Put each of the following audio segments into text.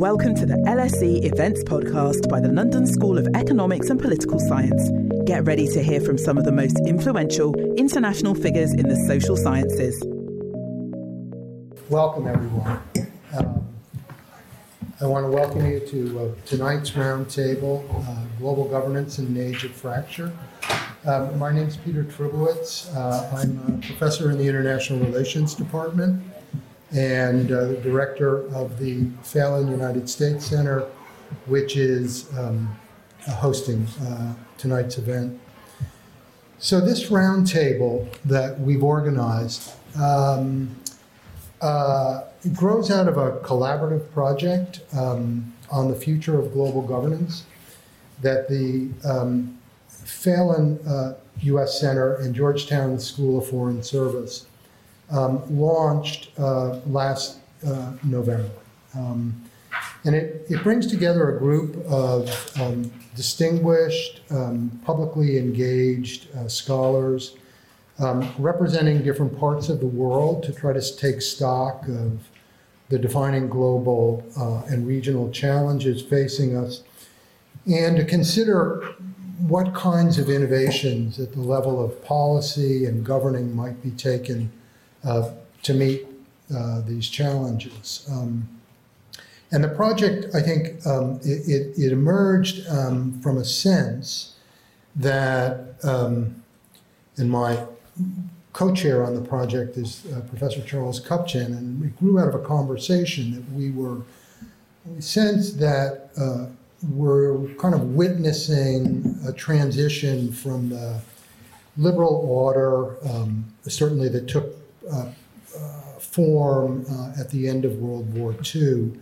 Welcome to the LSE Events Podcast by the London School of Economics and Political Science. Get ready to hear from some of the most influential international figures in the social sciences. Welcome, everyone. Um, I want to welcome you to uh, tonight's roundtable, uh, Global Governance in an Age of Fracture. Um, my name is Peter Trubowitz. Uh, I'm a professor in the International Relations Department and uh, the director of the Phelan United States Center, which is um, hosting uh, tonight's event. So, this roundtable that we've organized um, uh, grows out of a collaborative project um, on the future of global governance that the um, Phelan U.S. Uh, Center and Georgetown School of Foreign Service um, launched uh, last uh, November. Um, and it, it brings together a group of um, distinguished, um, publicly engaged uh, scholars um, representing different parts of the world to try to take stock of the defining global uh, and regional challenges facing us and to consider what kinds of innovations at the level of policy and governing might be taken uh, to meet uh, these challenges. Um, and the project, I think, um, it, it, it, emerged um, from a sense that, um, and my co-chair on the project is uh, Professor Charles Kupchan, and it grew out of a conversation that we were, we sensed that uh, we're kind of witnessing a transition from the liberal order, um, certainly that took uh, form uh, at the end of World War II.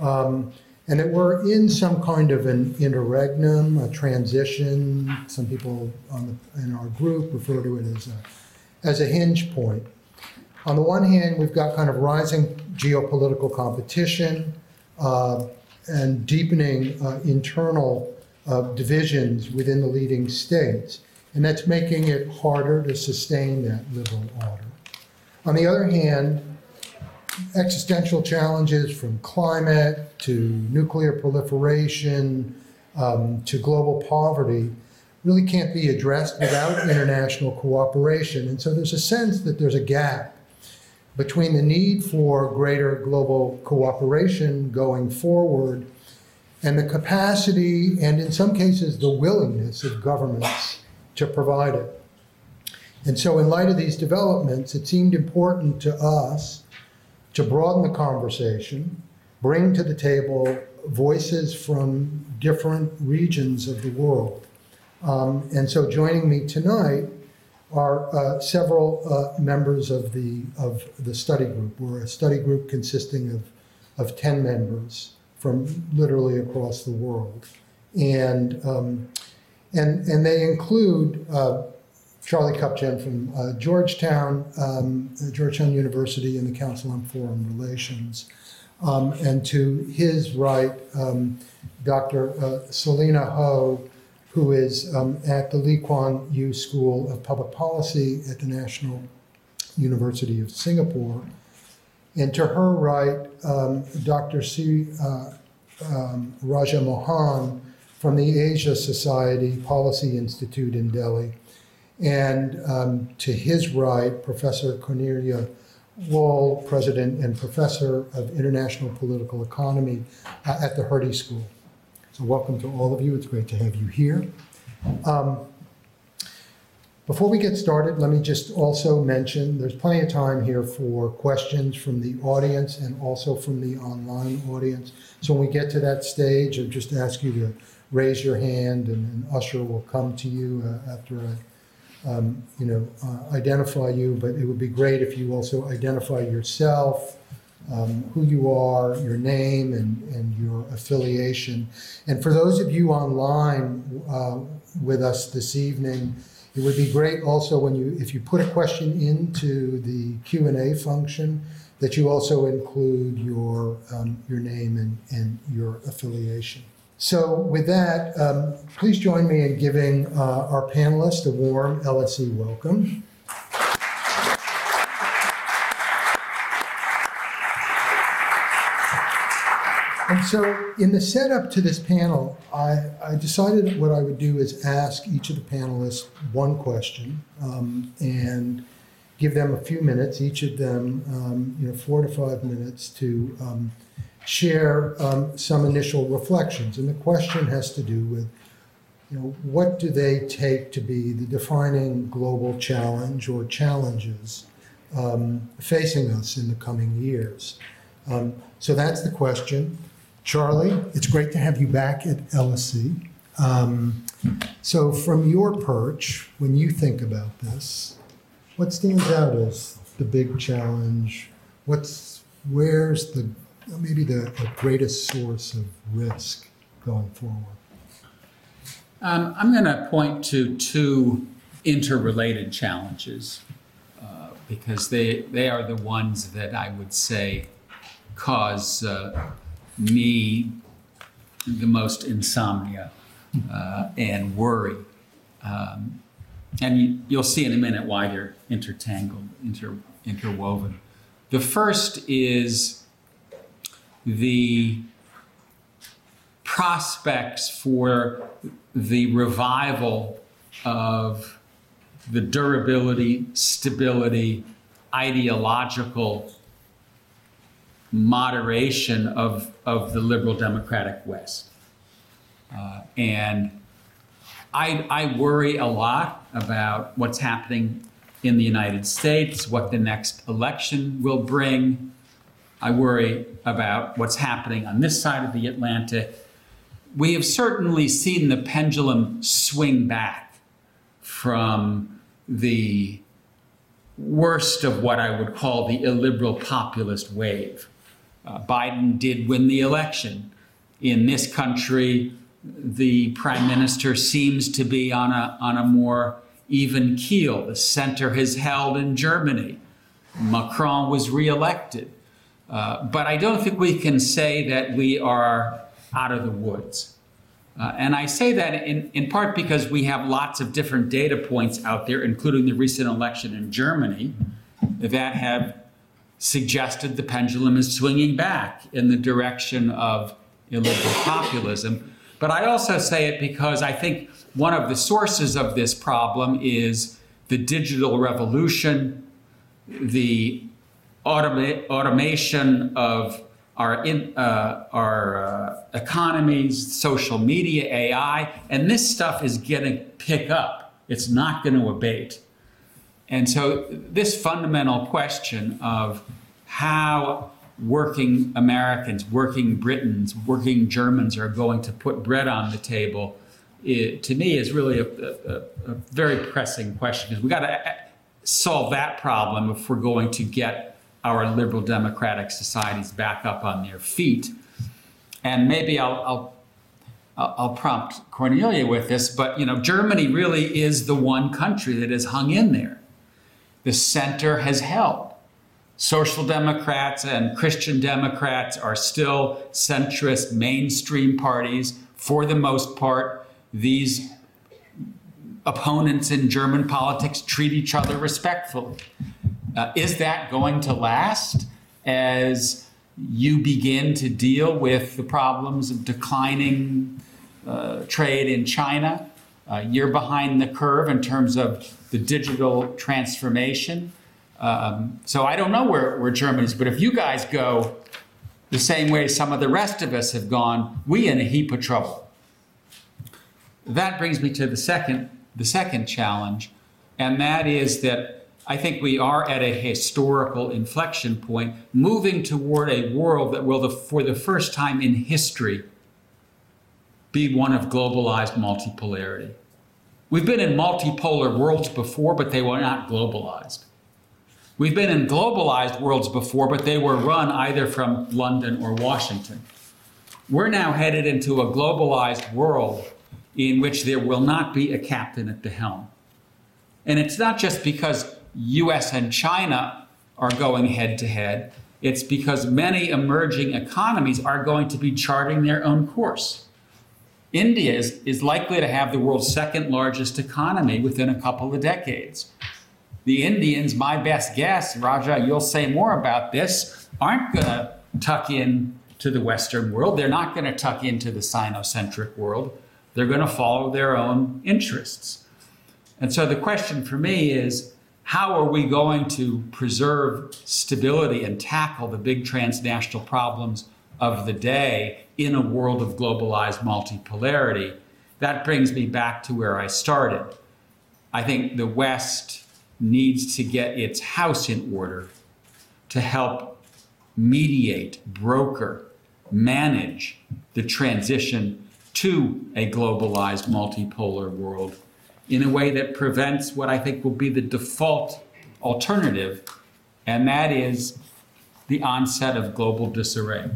Um, and that we're in some kind of an interregnum, a transition. Some people the, in our group refer to it as a, as a hinge point. On the one hand, we've got kind of rising geopolitical competition uh, and deepening uh, internal uh, divisions within the leading states. And that's making it harder to sustain that liberal order. On the other hand, existential challenges from climate to nuclear proliferation um, to global poverty really can't be addressed without international cooperation. And so there's a sense that there's a gap between the need for greater global cooperation going forward and the capacity and, in some cases, the willingness of governments to provide it. And so, in light of these developments, it seemed important to us to broaden the conversation, bring to the table voices from different regions of the world. Um, and so, joining me tonight are uh, several uh, members of the of the study group. We're a study group consisting of of ten members from literally across the world, and um, and and they include. Uh, Charlie Kupchan from uh, Georgetown, um, Georgetown University, and the Council on Foreign Relations. Um, and to his right, um, Dr. Uh, Selina Ho, who is um, at the Lee Kuan Yew School of Public Policy at the National University of Singapore. And to her right, um, Dr. C. Uh, um, Raja Mohan from the Asia Society Policy Institute in Delhi and um, to his right, Professor Cornelia Woll, President and Professor of International Political Economy uh, at the Hertie School. So, welcome to all of you. It's great to have you here. Um, before we get started, let me just also mention there's plenty of time here for questions from the audience and also from the online audience. So, when we get to that stage, I'll just ask you to raise your hand and an usher will come to you uh, after I um, you know, uh, identify you, but it would be great if you also identify yourself, um, who you are, your name, and, and your affiliation. And for those of you online uh, with us this evening, it would be great also when you, if you put a question into the Q and A function, that you also include your um, your name and, and your affiliation. So, with that, um, please join me in giving uh, our panelists a warm LSE welcome. And so, in the setup to this panel, I, I decided what I would do is ask each of the panelists one question um, and give them a few minutes, each of them, um, you know, four to five minutes to um, share um, some initial reflections. And the question has to do with, you know, what do they take to be the defining global challenge or challenges um, facing us in the coming years? Um, so that's the question. Charlie, it's great to have you back at LSE. Um, so, from your perch, when you think about this, what stands out as the big challenge? What's where's the maybe the, the greatest source of risk going forward? Um, I'm going to point to two interrelated challenges uh, because they they are the ones that I would say cause uh, me the most insomnia uh, and worry. Um, and you, you'll see in a minute why they're intertangled, inter, interwoven. The first is the prospects for the revival of the durability, stability, ideological moderation of, of the liberal democratic West. Uh, and I, I worry a lot about what's happening in the United States, what the next election will bring. I worry about what's happening on this side of the Atlantic. We have certainly seen the pendulum swing back from the worst of what I would call the illiberal populist wave uh, Biden did win the election. In this country, the prime minister seems to be on a, on a more even keel. The center has held in Germany. Macron was reelected. Uh, but I don't think we can say that we are out of the woods. Uh, and I say that in, in part because we have lots of different data points out there, including the recent election in Germany, that have suggested the pendulum is swinging back in the direction of illiberal populism. But I also say it because I think one of the sources of this problem is the digital revolution, the automa- automation of our, in, uh, our uh, economies, social media, AI, and this stuff is going to pick up. It's not going to abate. And so, this fundamental question of how working Americans, working Britons, working Germans are going to put bread on the table, it, to me, is really a, a, a very pressing question because we got to uh, solve that problem if we're going to get our liberal democratic societies back up on their feet. And maybe I'll, I'll, I'll prompt Cornelia with this, but you know, Germany really is the one country that has hung in there the center has held. Social Democrats and Christian Democrats are still centrist mainstream parties. For the most part, these opponents in German politics treat each other respectfully. Uh, is that going to last as you begin to deal with the problems of declining uh, trade in China? Uh, you're behind the curve in terms of the digital transformation. Um, so I don't know where, where Germany is, but if you guys go the same way some of the rest of us have gone, we in a heap of trouble. That brings me to the second, the second challenge, and that is that I think we are at a historical inflection point, moving toward a world that will, for the first time in history, be one of globalized multipolarity. We've been in multipolar worlds before, but they were not globalized. We've been in globalized worlds before, but they were run either from London or Washington. We're now headed into a globalized world in which there will not be a captain at the helm. And it's not just because US and China are going head to head, it's because many emerging economies are going to be charting their own course. India is, is likely to have the world's second largest economy within a couple of decades. The Indians, my best guess, Raja, you'll say more about this, aren't going to tuck in to the Western world. They're not going to tuck into the Sinocentric world. They're going to follow their own interests. And so the question for me is how are we going to preserve stability and tackle the big transnational problems of the day in a world of globalized multipolarity? That brings me back to where I started. I think the West needs to get its house in order to help mediate, broker, manage the transition to a globalized multipolar world in a way that prevents what I think will be the default alternative, and that is the onset of global disarray.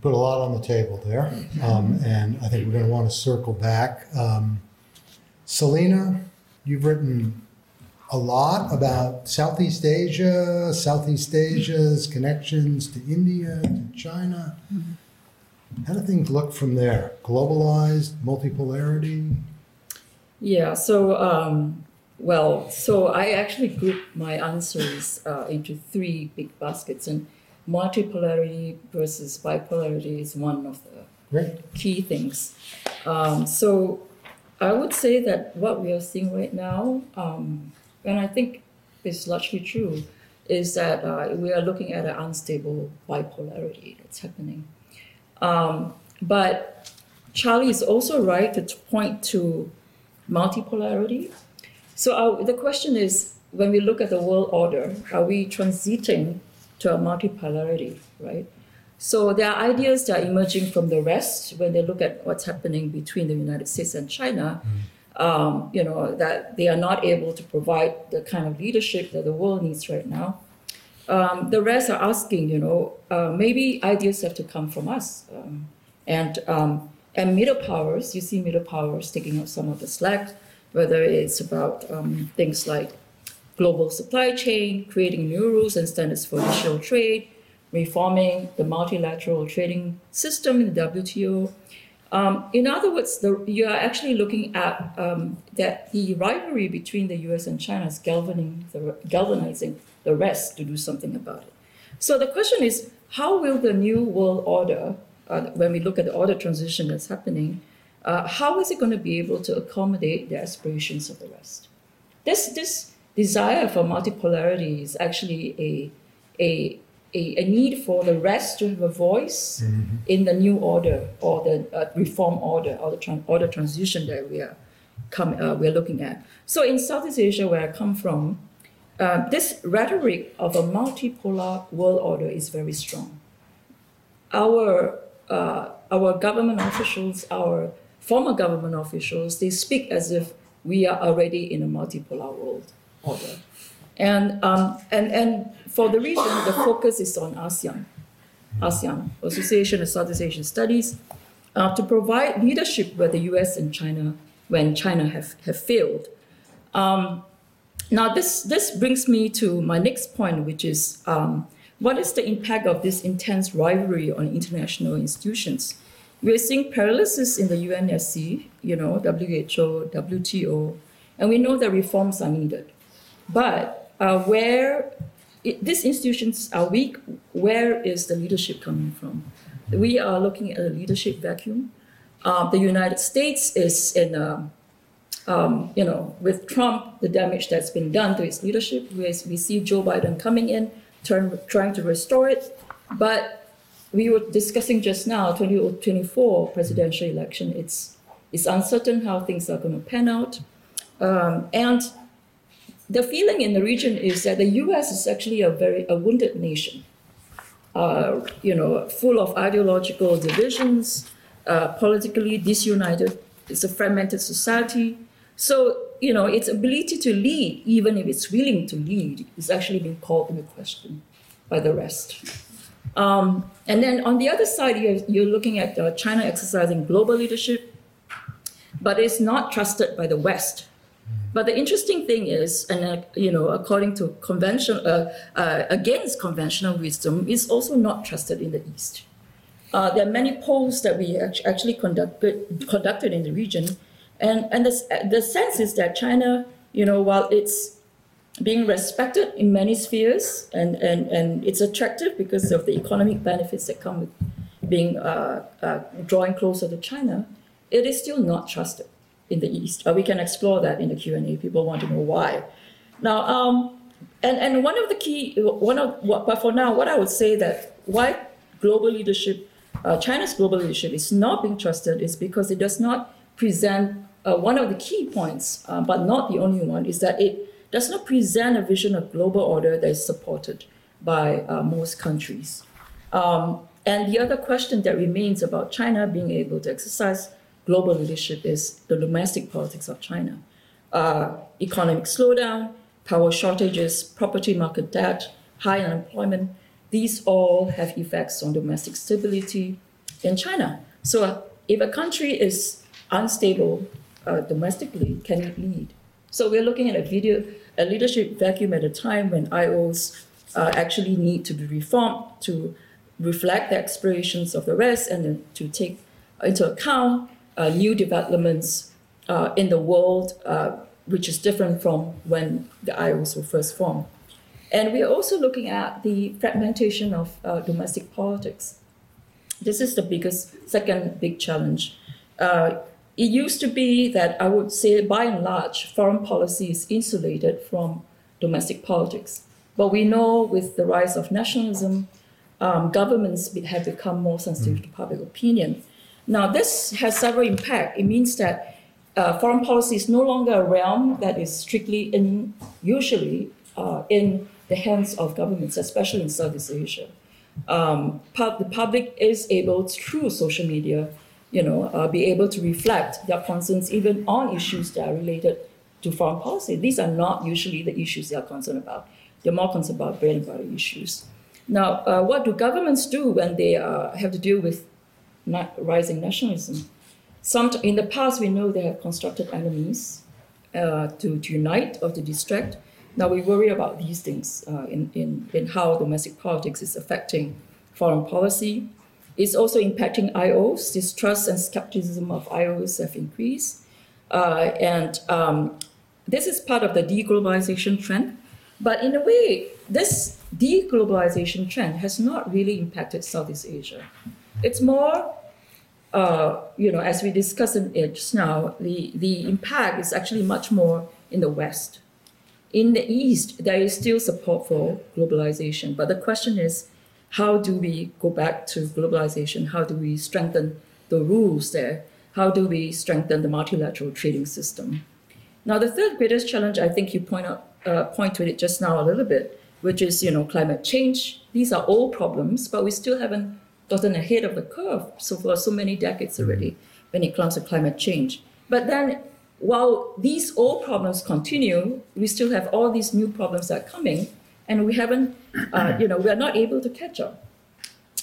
Put a lot on the table there, um, and I think we're going to want to circle back. Um, Selina, you've written a lot about Southeast Asia, Southeast Asia's connections to India, to China. How do things look from there? Globalized, multipolarity? Yeah, so, um, well, so I actually grouped my answers uh, into three big baskets, and multipolarity versus bipolarity is one of the Great. key things. Um, so I would say that what we are seeing right now, um, and I think is largely true, is that uh, we are looking at an unstable bipolarity that's happening. Um, but Charlie is also right to point to multipolarity. So our, the question is, when we look at the world order, are we transiting to a multipolarity, right? So there are ideas that are emerging from the West when they look at what's happening between the United States and China. Um, you know that they are not able to provide the kind of leadership that the world needs right now. Um, the rest are asking, you know, uh, maybe ideas have to come from us, um, and um, and middle powers. You see middle powers taking up some of the slack, whether it's about um, things like global supply chain, creating new rules and standards for digital trade, reforming the multilateral trading system in the WTO. Um, in other words, the, you are actually looking at um, that the rivalry between the U.S. and China is galvanizing the, galvanizing the rest to do something about it. So the question is, how will the new world order, when we look at the order transition that's happening, uh, how is it going to be able to accommodate the aspirations of the West? This this desire for multipolarity is actually a a a, a, need for the rest to have a voice mm-hmm. in the new order or the uh, reform order or the tran- order transition that we are come uh, we're looking at. So in Southeast Asia, where I come from, uh, this rhetoric of a multipolar world order is very strong. Our uh, our government officials, our former government officials, they speak as if we are already in a multipolar world order. And, um, and, and for the region, the focus is on ASEAN, ASEAN, Association of Southeast Asian Studies, uh, to provide leadership where the US and China when China have, have failed. Um, now, this, this brings me to my next point, which is um, what is the impact of this intense rivalry on international institutions? We are seeing paralysis in the UNSC, you know, WHO, WTO, and we know that reforms are needed. But uh, where it, these institutions are weak, where is the leadership coming from? We are looking at a leadership vacuum. Uh, the United States is in a, um, you know, with Trump, the damage that's been done to its leadership. We, we see Joe Biden coming in, turn, trying to restore it. But we were discussing just now, 2024 presidential election, it's, it's uncertain how things are going to pan out. Um, and the feeling in the region is that the U.S. is actually a very a wounded nation. Uh, you know, full of ideological divisions, uh, politically disunited. It's a fragmented society. So you know, its ability to lead, even if it's willing to lead, is actually being called into question by the rest. Um, and then on the other side, you're, you're looking at uh, China exercising global leadership, but it's not trusted by the West but the interesting thing is, and uh, you know, according to conventional, uh, uh, against conventional wisdom, is also not trusted in the East. Uh, there are many polls that we actually conducted conducted in the region, and and the the sense is that China, you know, while it's being respected in many spheres, and, and, and it's attractive because of the economic benefits that come with being uh, uh, drawing closer to China, it is still not trusted in the East. Uh, we can explore that in the Q and A. People want to know why. Now, um, and and one of the key one of but for now, what I would say that why global leadership, uh, China's global leadership is not being trusted is because it does not present uh, one of the key points, uh, but not the only one, is that it does not present a vision of global order that is supported by uh, most countries. Um, and the other question that remains about China being able to exercise global leadership is the domestic politics of China. Uh, economic slowdown, power shortages, property market debt, high unemployment, these all have effects on domestic stability in China. So uh, if a country is unstable uh, domestically, can lead? So we're looking at a video, a leadership vacuum at a time when IOs uh, actually need to be reformed to reflect the aspirations of the West and to take into account uh, new developments uh, in the world, uh, which is different from when the IOs were first formed. And we are also looking at the fragmentation of uh, domestic politics. This is the biggest, second big challenge. It used to be that I would say, by and large, foreign policy is insulated from domestic politics. But we know with the rise of nationalism, um, governments have become more sensitive mm. to public opinion. Now, this has several impacts. It means that uh, foreign policy is no longer a realm that is strictly in, usually uh, in the hands of governments, especially in Southeast Asia. Um, pub, the public is able, through social media, you know, uh, be able to reflect their concerns even on issues that are related to foreign policy. These are not usually the issues they are concerned about. They're more concerned about bread and butter issues. Now, uh, what do governments do when they uh, have to deal with rising nationalism? Some in the past, we know they have constructed enemies uh, to, to unite or to distract. Now we worry about these things uh, in, in, in how domestic politics is affecting foreign policy. It's also impacting IOs. Distrust and skepticism of IOs have increased. Uh, and um, this is part of the deglobalization trend. But in a way, this deglobalization trend has not really impacted Southeast Asia. It's more, uh, you know, as we discussed it just now, the, the impact is actually much more in the West. In the East, there is still support for globalization, but the question is, how do we go back to globalization? How do we strengthen the rules there? How do we strengthen the multilateral trading system? Now, the third greatest challenge, I think you point out, uh, point to it just now a little bit, which is you know climate change. These are all problems, but we still haven't gotten ahead of the curve so for so many decades already when it comes to climate change. But then while these old problems continue, we still have all these new problems that are coming, and we haven't, uh, you know, we are not able to catch up.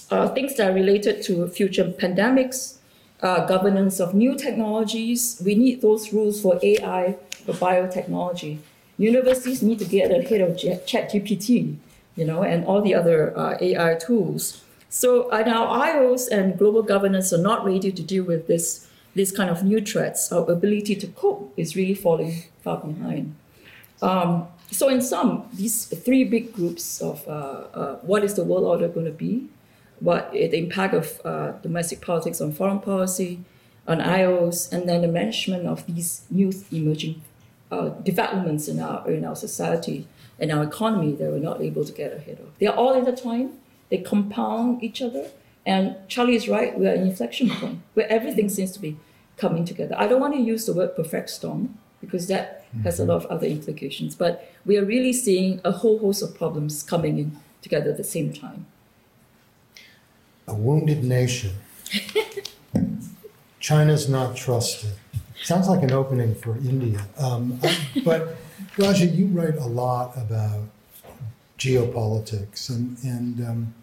Uh, things that are related to future pandemics, uh, governance of new technologies, we need those rules for AI, for biotechnology. Universities need to get ahead of ChatGPT, you know, and all the other uh, AI tools. So uh, now IOs and global governance are not ready to deal with this this kind of new threats, our ability to cope is really falling far behind. Um, so, in sum, these three big groups of uh, uh, what is the world order going to be, what the impact of uh, domestic politics on foreign policy, on IOs, and then the management of these new emerging uh, developments in our in our society and our economy that we're not able to get ahead of. They are all intertwined. They compound each other. And Charlie is right. We're at an inflection point where everything seems to be coming together. I don't want to use the word perfect storm because that mm-hmm. has a lot of other implications, but we are really seeing a whole host of problems coming in together at the same time. A wounded nation. China's not trusted. Sounds like an opening for India. Um, but Raja, you write a lot about geopolitics, and, and um,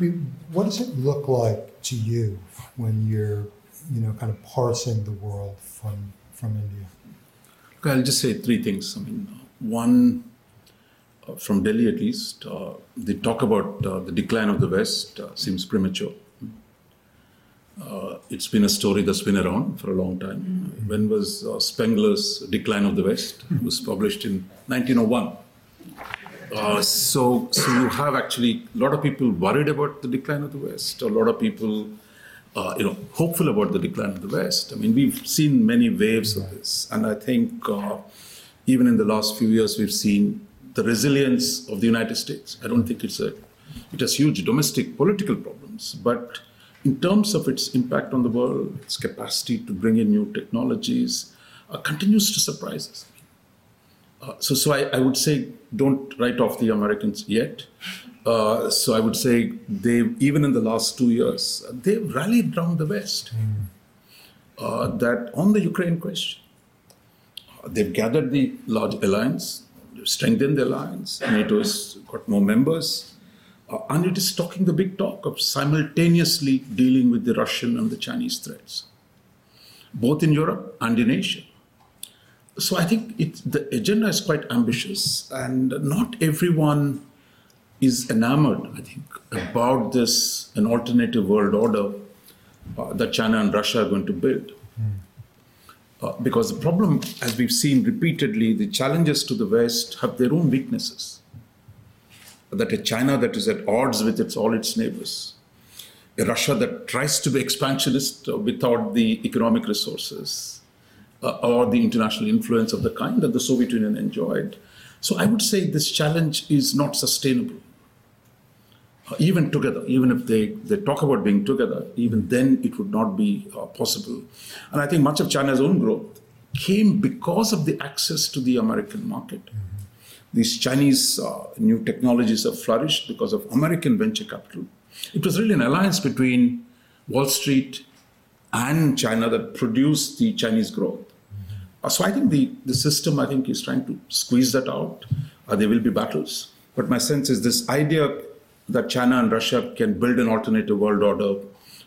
we, what does it look like to you when you're you know, kind of parsing the world from from India? I'll just say three things. I mean, one, uh, from Delhi at least, uh, they talk about uh, the decline of the West uh, seems premature. Uh, it's been a story that's been around for a long time. Mm-hmm. When was uh, Spengler's Decline of the West? It was published in 1901. Uh, so, so you have actually a lot of people worried about the decline of the West. A lot of people, uh, you know, hopeful about the decline of the West. I mean, we've seen many waves of this, and I think uh, even in the last few years, we've seen the resilience of the United States. I don't think it's a, it has huge domestic political problems, but in terms of its impact on the world, its capacity to bring in new technologies, uh, continues to surprise us. Uh, so, so I, I, would say don't write off the Americans yet. Uh, so I would say they, even in the last two years, they've rallied around the West. Mm. that on the Ukraine question, uh, they've gathered the large alliance, strengthened the alliance. NATO's got more members, uh, and it is talking the big talk of simultaneously dealing with the Russian and the Chinese threats, both in Europe and in Asia so I think it, the agenda is quite ambitious, and not everyone is enamored, I think, about this an alternative world order uh, that China and Russia are going to build. Mm. Uh, because the problem, as we've seen repeatedly, the challenges to the West have their own weaknesses. That a China that is at odds with its, all its neighbors, a Russia that tries to be expansionist without the economic resources, uh, or the international influence of the kind that the Soviet Union enjoyed. So I would say this challenge is not sustainable. Even together, even if they, they talk about being together, even then it would not be uh, possible. And I think much of China's own growth came because of the access to the American market. Mm-hmm. These Chinese uh, new technologies have flourished because of American venture capital. It was really an alliance between Wall Street and China that produced the Chinese growth. Uh, so I think the, the system, I think, is trying to squeeze that out. Uh, there will be battles. But my sense is this idea that China and Russia can build an alternative world order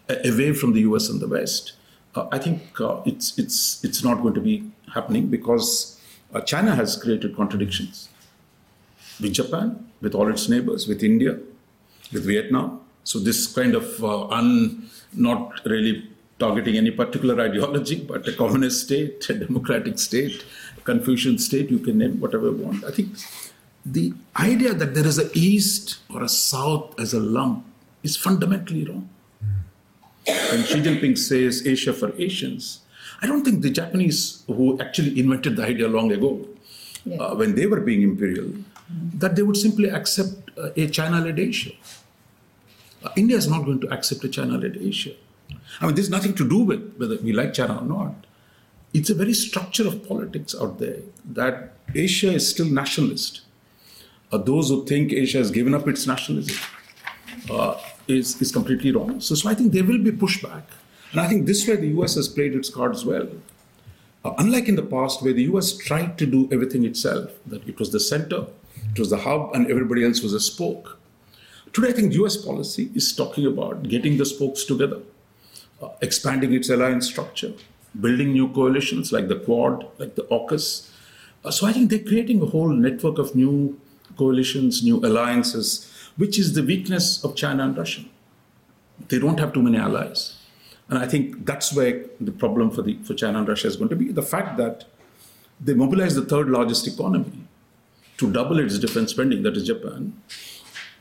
uh, away from the US and the West, uh, I think uh, it's, it's, it's not going to be happening because uh, China has created contradictions with Japan, with all its neighbors, with India, with Vietnam. So this kind of un, not really targeting any particular ideology, but a communist state, a democratic state, Confucian state, you can name whatever you want. I think the idea that there is a East or a South as a lump is fundamentally wrong. When Xi Jinping says Asia for Asians, I don't think the Japanese who actually invented the idea long ago, yeah. uh, when they were being imperial, mm-hmm. that they would simply accept uh, a China-led Asia. Uh, India is not going to accept a China-led Asia. I mean, there's nothing to do with whether we like China or not. It's a very structure of politics out there that Asia is still nationalist. Uh, those who think Asia has given up its nationalism uh, is, is completely wrong. So, so I think there will be pushback. And I think this way the US has played its cards well. Uh, unlike in the past, where the US tried to do everything itself, that it was the center, it was the hub, and everybody else was a spoke. Today, I think US policy is talking about getting the spokes together uh, expanding its alliance structure, building new coalitions like the Quad, like the AUKUS. Uh, so I think they're creating a whole network of new coalitions, new alliances, which is the weakness of China and Russia. They don't have too many allies. And I think that's where the problem for, the, for China and Russia is going to be the fact that they mobilize the third largest economy to double its defense spending, that is Japan.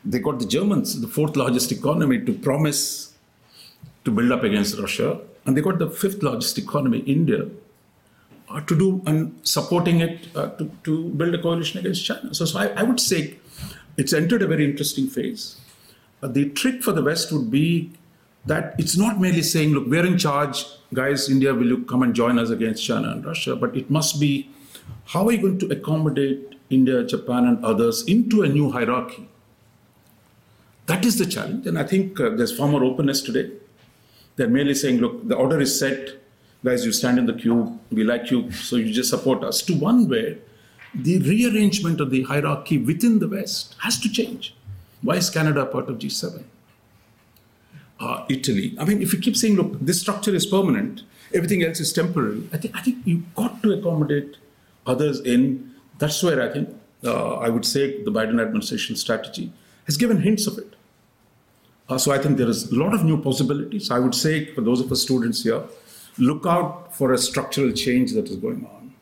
They got the Germans, the fourth largest economy, to promise to build up against Russia. And they got the fifth largest economy, India, to do and supporting it uh, to, to build a coalition against China. So, so I, I would say it's entered a very interesting phase. Uh, the trick for the West would be that it's not merely saying, look, we're in charge, guys, India, will you come and join us against China and Russia? But it must be how are you going to accommodate India, Japan, and others into a new hierarchy? That is the challenge. And I think uh, there's far more openness today. They're merely saying, look, the order is set, guys, you stand in the queue, we like you, so you just support us, to one where the rearrangement of the hierarchy within the West has to change. Why is Canada part of G7? Uh, Italy. I mean, if you keep saying, look, this structure is permanent, everything else is temporary, I think, I think you've got to accommodate others in. That's where I think uh, I would say the Biden administration strategy has given hints of it. Uh, so I think there is a lot of new possibilities. I would say for those of us students here, look out for a structural change that is going on.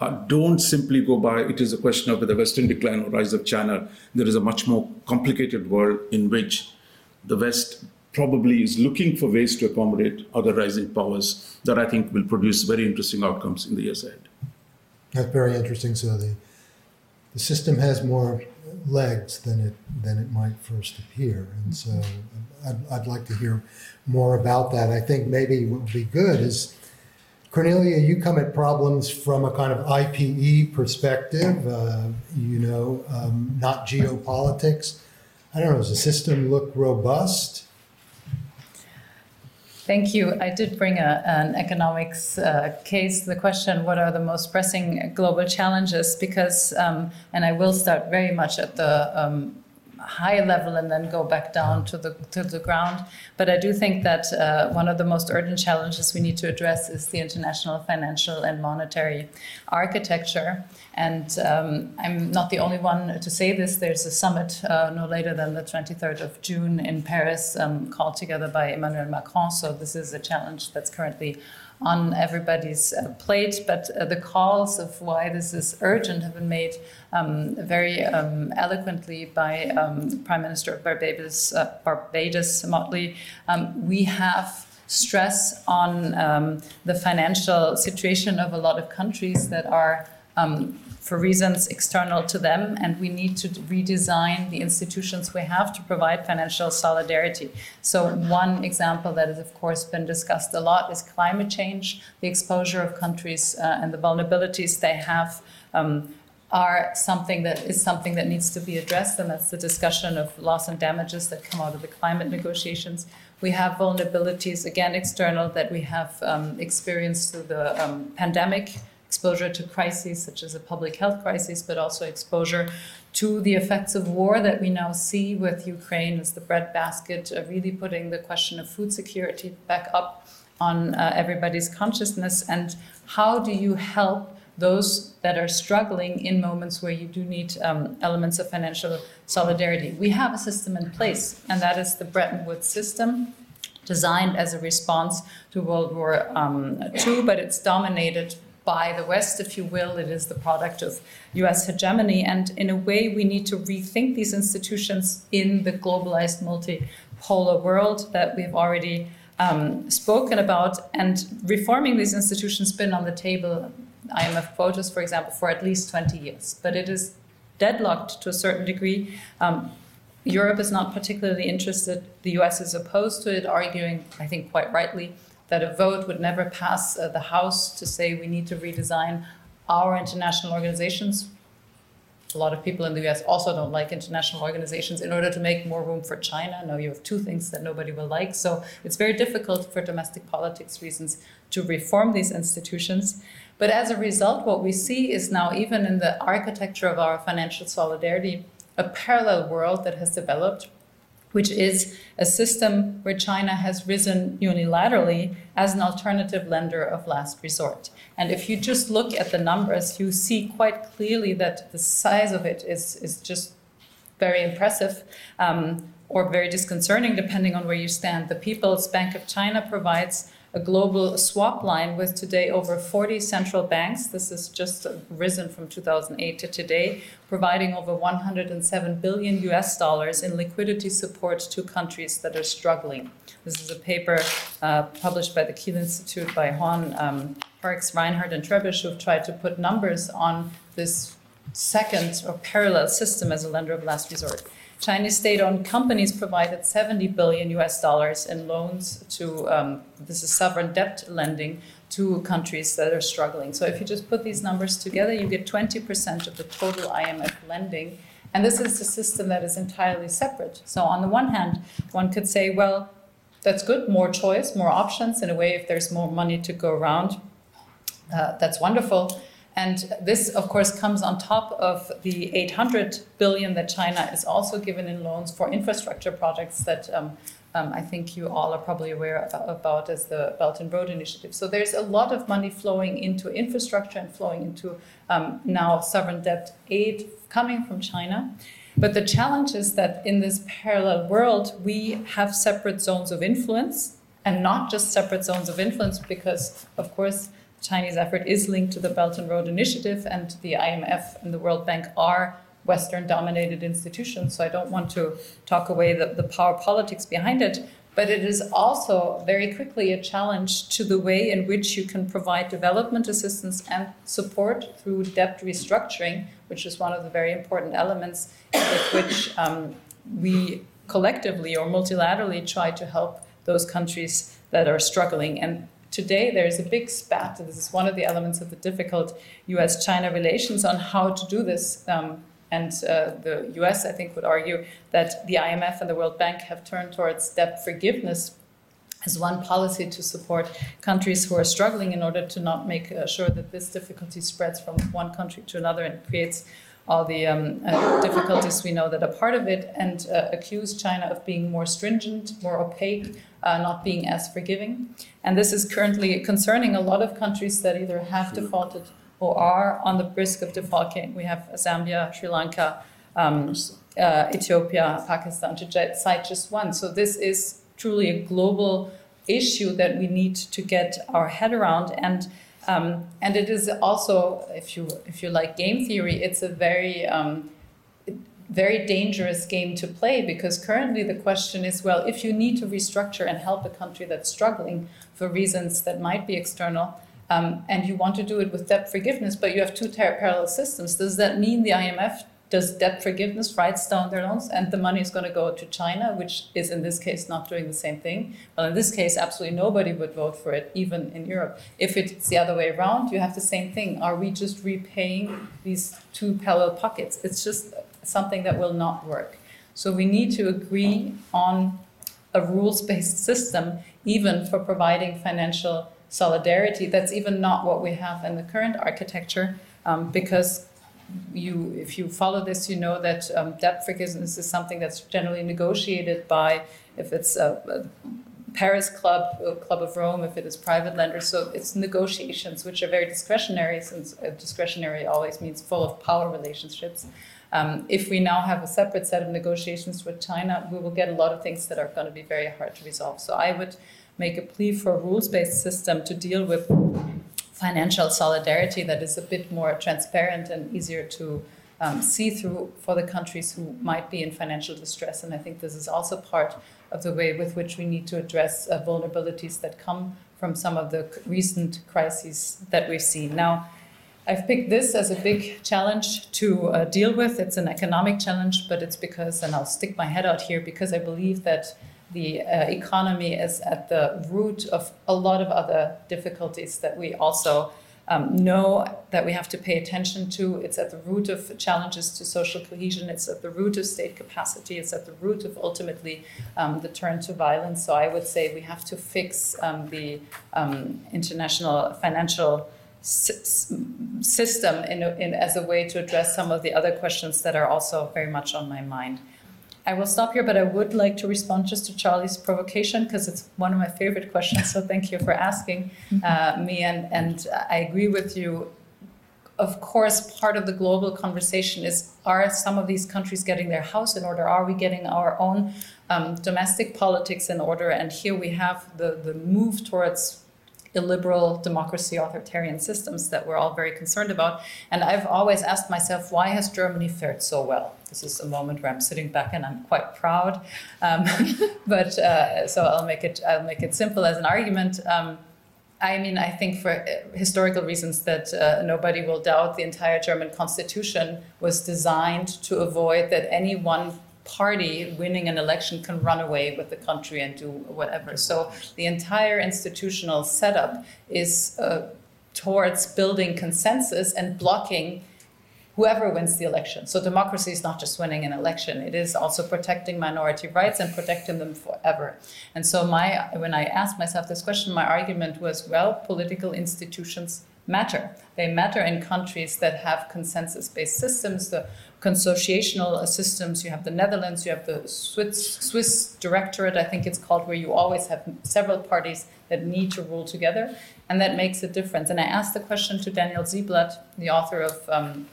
uh, don't simply go by it is a question of the Western decline or rise of China. There is a much more complicated world in which the West probably is looking for ways to accommodate other rising powers that I think will produce very interesting outcomes in the years ahead. That's very interesting. So the the system has more legs than it than it might first appear, and so I'd, I'd like to hear more about that. I think maybe what would be good is. Cornelia, you come at problems from a kind of IPE perspective, uh, you know, um, not geopolitics. I don't know, does the system look robust? Thank you. I did bring a, an economics uh, case. The question, what are the most pressing global challenges? Because, um, and I will start very much at the um, high level and then go back down to the to the ground. But I do think that uh, one of the most urgent challenges we need to address is the international financial and monetary architecture. And um, I'm not the only one to say this. There's a summit uh, no later than the 23rd of June in Paris, um, called together by Emmanuel Macron. So this is a challenge that's currently on everybody's uh, plate, but uh, the calls of why this is urgent have been made um, very um, eloquently by um, Prime Minister of Barbados, uh, Barbados Mottley. Um, we have stress on um, the financial situation of a lot of countries that are um, for reasons external to them, and we need to redesign the institutions we have to provide financial solidarity. So, one example that has, of course, been discussed a lot is climate change, the exposure of countries uh, and the vulnerabilities they have. Um, are something that is something that needs to be addressed, and that's the discussion of loss and damages that come out of the climate negotiations. We have vulnerabilities, again, external, that we have um, experienced through the um, pandemic exposure to crises such as a public health crisis, but also exposure to the effects of war that we now see with Ukraine as the breadbasket, uh, really putting the question of food security back up on uh, everybody's consciousness. And how do you help those that are struggling in moments where you do need um, elements of financial solidarity? We have a system in place, and that is the Bretton Woods system designed as a response to World War um, II, but it's dominated by the West, if you will. It is the product of US hegemony. And in a way, we need to rethink these institutions in the globalized multipolar world that we've already um, spoken about. And reforming these institutions has been on the table, IMF quotas, for example, for at least 20 years. But it is deadlocked to a certain degree. Um, Europe is not particularly interested. The US is opposed to it, arguing, I think quite rightly, that a vote would never pass uh, the House to say we need to redesign our international organizations. A lot of people in the US also don't like international organizations in order to make more room for China. Now you have two things that nobody will like. So it's very difficult for domestic politics reasons to reform these institutions. But as a result, what we see is now, even in the architecture of our financial solidarity, a parallel world that has developed which is a system where China has risen unilaterally as an alternative lender of last resort. And if you just look at the numbers, you see quite clearly that the size of it is, is just very impressive um, or very disconcerting, depending on where you stand. The People's Bank of China provides a global swap line with today over 40 central banks. This has just risen from 2008 to today, providing over 107 billion US dollars in liquidity support to countries that are struggling. This is a paper uh, published by the Kiel Institute by Horn, um, Parks, Reinhart, and Trebesch, who've tried to put numbers on this second or parallel system as a lender of last resort. Chinese state-owned companies provided 70 billion US dollars in loans to um, this is sovereign debt lending to countries that are struggling. So if you just put these numbers together, you get 20% of the total IMF lending. And this is a system that is entirely separate. So on the one hand, one could say, well, that's good, more choice, more options. In a way, if there's more money to go around, uh, that's wonderful. And this, of course, comes on top of the 800 billion that China is also given in loans for infrastructure projects that um, um, I think you all are probably aware about as the Belt and Road Initiative. So there's a lot of money flowing into infrastructure and flowing into um, now sovereign debt aid coming from China. But the challenge is that in this parallel world, we have separate zones of influence and not just separate zones of influence because, of course, Chinese effort is linked to the Belt and Road Initiative, and the IMF and the World Bank are Western dominated institutions. So I don't want to talk away the, the power politics behind it. But it is also very quickly a challenge to the way in which you can provide development assistance and support through debt restructuring, which is one of the very important elements with which um, we collectively or multilaterally try to help those countries that are struggling. And today there's a big spat. This is one of the elements of the difficult US China relations on how to do this. Um, and uh, the US, I think, would argue that the IMF and the World Bank have turned towards debt forgiveness as one policy to support countries who are struggling in order to not make uh, sure that this difficulty spreads from one country to another and creates all the um, uh, difficulties we know that are part of it, and uh, accuse China of being more stringent, more opaque, uh, not being as forgiving. And this is currently concerning a lot of countries that either have defaulted or are on the risk of defaulting. We have Zambia, Sri Lanka, um, uh, Ethiopia, Pakistan, to cite just one. So this is truly a global issue that we need to get our head around. And um, and it is also, if you if you like game theory, it's a very um, very dangerous game to play because currently the question is well, if you need to restructure and help a country that's struggling for reasons that might be external, um, and you want to do it with debt forgiveness, but you have two parallel systems. Does that mean the IMF does debt forgiveness writes down their loans and the money is going to go to China, which is in this case not doing the same thing? Well, in this case, absolutely nobody would vote for it, even in Europe. If it's the other way around, you have the same thing. Are we just repaying these two parallel pockets? It's just something that will not work. So we need to agree on a rules based system, even for providing financial solidarity. That's even not what we have in the current architecture, um, because you, if you follow this, you know that um, debt forgiveness is something that's generally negotiated by, if it's a, a Paris Club, a Club of Rome, if it is private lenders. So it's negotiations, which are very discretionary, since uh, discretionary always means full of power relationships. Um, if we now have a separate set of negotiations with China, we will get a lot of things that are going to be very hard to resolve. So I would make a plea for a rules based system to deal with financial solidarity that is a bit more transparent and easier to um, see through for the countries who might be in financial distress. And I think this is also part of the way with which we need to address uh, vulnerabilities that come from some of the recent crises that we've seen. Now, I've picked this as a big challenge to uh, deal with. It's an economic challenge, but it's because, and I'll stick my head out here, because I believe that the uh, economy is at the root of a lot of other difficulties that we also um, know that we have to pay attention to. It's at the root of challenges to social cohesion. It's at the root of state capacity. It's at the root of ultimately um, the turn to violence. So I would say we have to fix um, the um, international financial system in, in, as a way to address some of the other questions that are also very much on my mind. I will stop here, but I would like to respond just to Charlie's provocation because it's one of my favorite questions. So thank you for asking mm-hmm. uh, me, and and I agree with you. Of course, part of the global conversation is: Are some of these countries getting their house in order? Are we getting our own um, domestic politics in order? And here we have the the move towards illiberal democracy authoritarian systems that we're all very concerned about. And I've always asked myself, why has Germany fared so well? This is a moment where I'm sitting back and I'm quite proud. Um, but uh, so I'll make it I'll make it simple as an argument. Um, I mean, I think for uh, historical reasons that uh, nobody will doubt, the entire German constitution was designed to avoid that any one party winning an election can run away with the country and do whatever. So the entire institutional setup is uh, towards building consensus and blocking whoever wins the election. So democracy is not just winning an election; it is also protecting minority rights and protecting them forever. And so my when I asked myself this question, my argument was, well, political institutions matter. They matter in countries that have consensus-based systems. The consociational systems. You have the Netherlands, you have the Swiss, Swiss directorate, I think it's called, where you always have several parties that need to rule together, and that makes a difference. And I asked the question to Daniel Ziblatt, the author of um,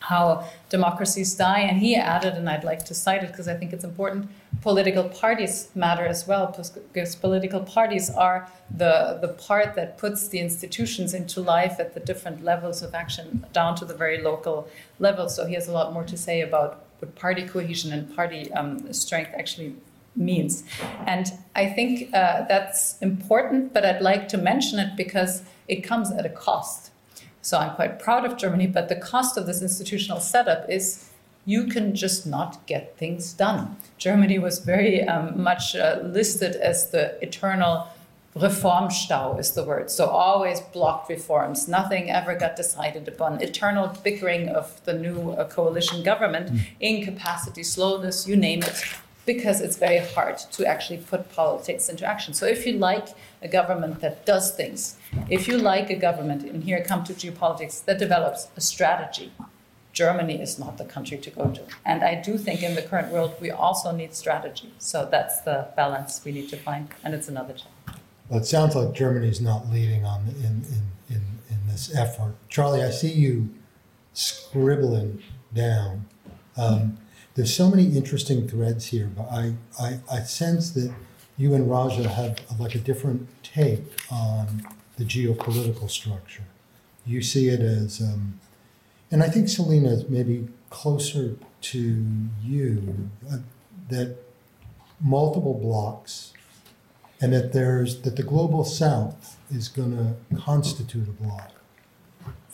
how democracies die. And he added, and I'd like to cite it because I think it's important political parties matter as well, because political parties are the, the part that puts the institutions into life at the different levels of action, down to the very local level. So he has a lot more to say about what party cohesion and party um, strength actually means. And I think uh, that's important, but I'd like to mention it because it comes at a cost. So I'm quite proud of Germany, but the cost of this institutional setup is you can just not get things done. Germany was very um, much uh, listed as the eternal Reformstau is the word. So always blocked reforms. Nothing ever got decided upon. Eternal bickering of the new uh, coalition government, mm. incapacity, slowness, you name it, because it's very hard to actually put politics into action. So if you like a government that does things, if you like a government, and here I come to geopolitics, that develops a strategy, Germany is not the country to go to. And I do think in the current world, we also need strategy. So that's the balance we need to find, and it's another challenge. Well, it sounds like Germany is not leading on in, in, in, in this effort. Charlie, I see you scribbling down. Um, there's so many interesting threads here, but I, I, I sense that you and Raja have like a different take on the geopolitical structure. You see it as, um, and I think Selina is maybe closer to you, uh, that multiple blocks, and that there's that the global south is going to constitute a block.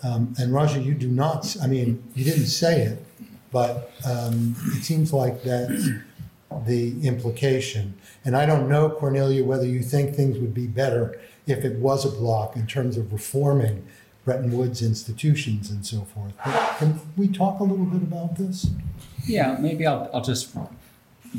Um, and Raja, you do not. I mean, you didn't say it, but um, it seems like that's the implication. And I don't know, Cornelia, whether you think things would be better if it was a block in terms of reforming Bretton Woods institutions and so forth. But can we talk a little bit about this? Yeah, maybe I'll, I'll just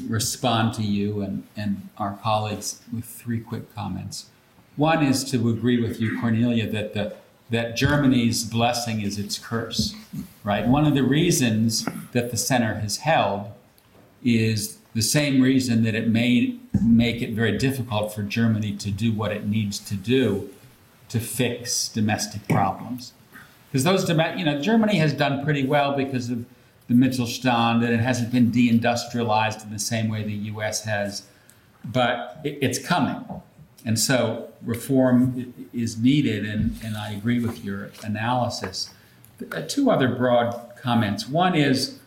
respond to you and, and our colleagues with three quick comments. One is to agree with you, Cornelia, that the that Germany's blessing is its curse, right? One of the reasons that the center has held is the same reason that it may make it very difficult for Germany to do what it needs to do to fix domestic problems. Because those, you know, Germany has done pretty well because of the Mittelstand, and it hasn't been deindustrialized in the same way the U.S. has, but it's coming. And so reform is needed, and, and I agree with your analysis. Uh, two other broad comments. One is,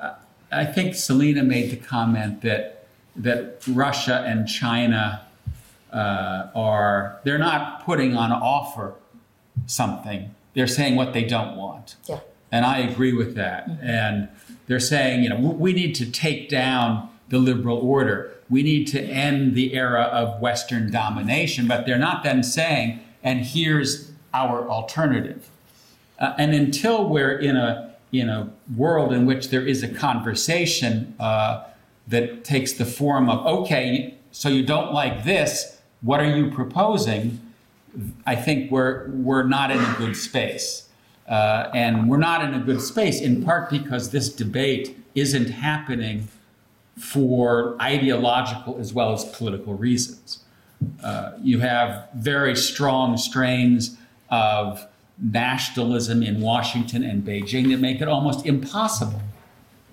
uh, I think Selina made the comment that that Russia and China uh, are they're not putting on offer something. They're saying what they don't want. Yeah. And I agree with that. Mm-hmm. And they're saying, you know, we need to take down the liberal order. We need to end the era of Western domination, but they're not then saying, and here's our alternative. Uh, and until we're in a in a world in which there is a conversation uh, that takes the form of, okay, so you don't like this, what are you proposing? I think we're we're not in a good space. Uh, and we're not in a good space in part because this debate isn't happening for ideological as well as political reasons. Uh, you have very strong strains of nationalism in Washington and Beijing that make it almost impossible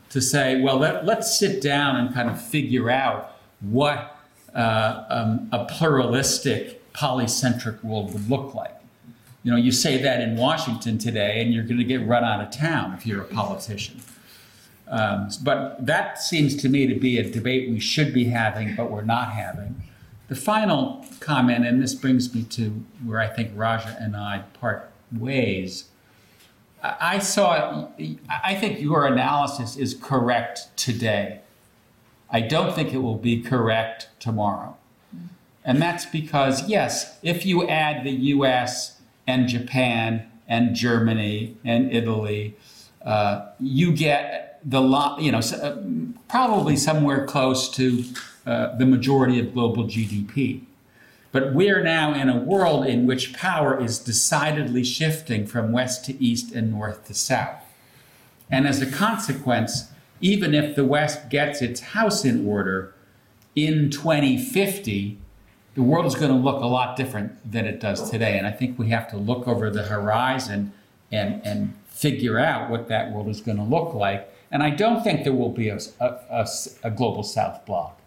to say, well, let, us sit down and kind of figure out what uh, um, a pluralistic, polycentric world would look like. You know, you say that in Washington today, and you're going to get run out of town if you're a politician. Um, but that seems to me to be a debate we should be having, but we're not having. The final comment, and this brings me to where I think Raja and I part ways. I saw, I think your analysis is correct today. I don't think it will be correct tomorrow. And that's because, yes, if you add the US and Japan and Germany and Italy, uh, you get the lot, you know uh, probably somewhere close to uh, the majority of global GDP. But we're now in a world in which power is decidedly shifting from west to east and north to south. And as a consequence, even if the West gets its house in order in 2050, the world is going to look a lot different than it does today. And I think we have to look over the horizon and, and figure out what that world is going to look like. And I don't think there will be a, a, a, global South bloc.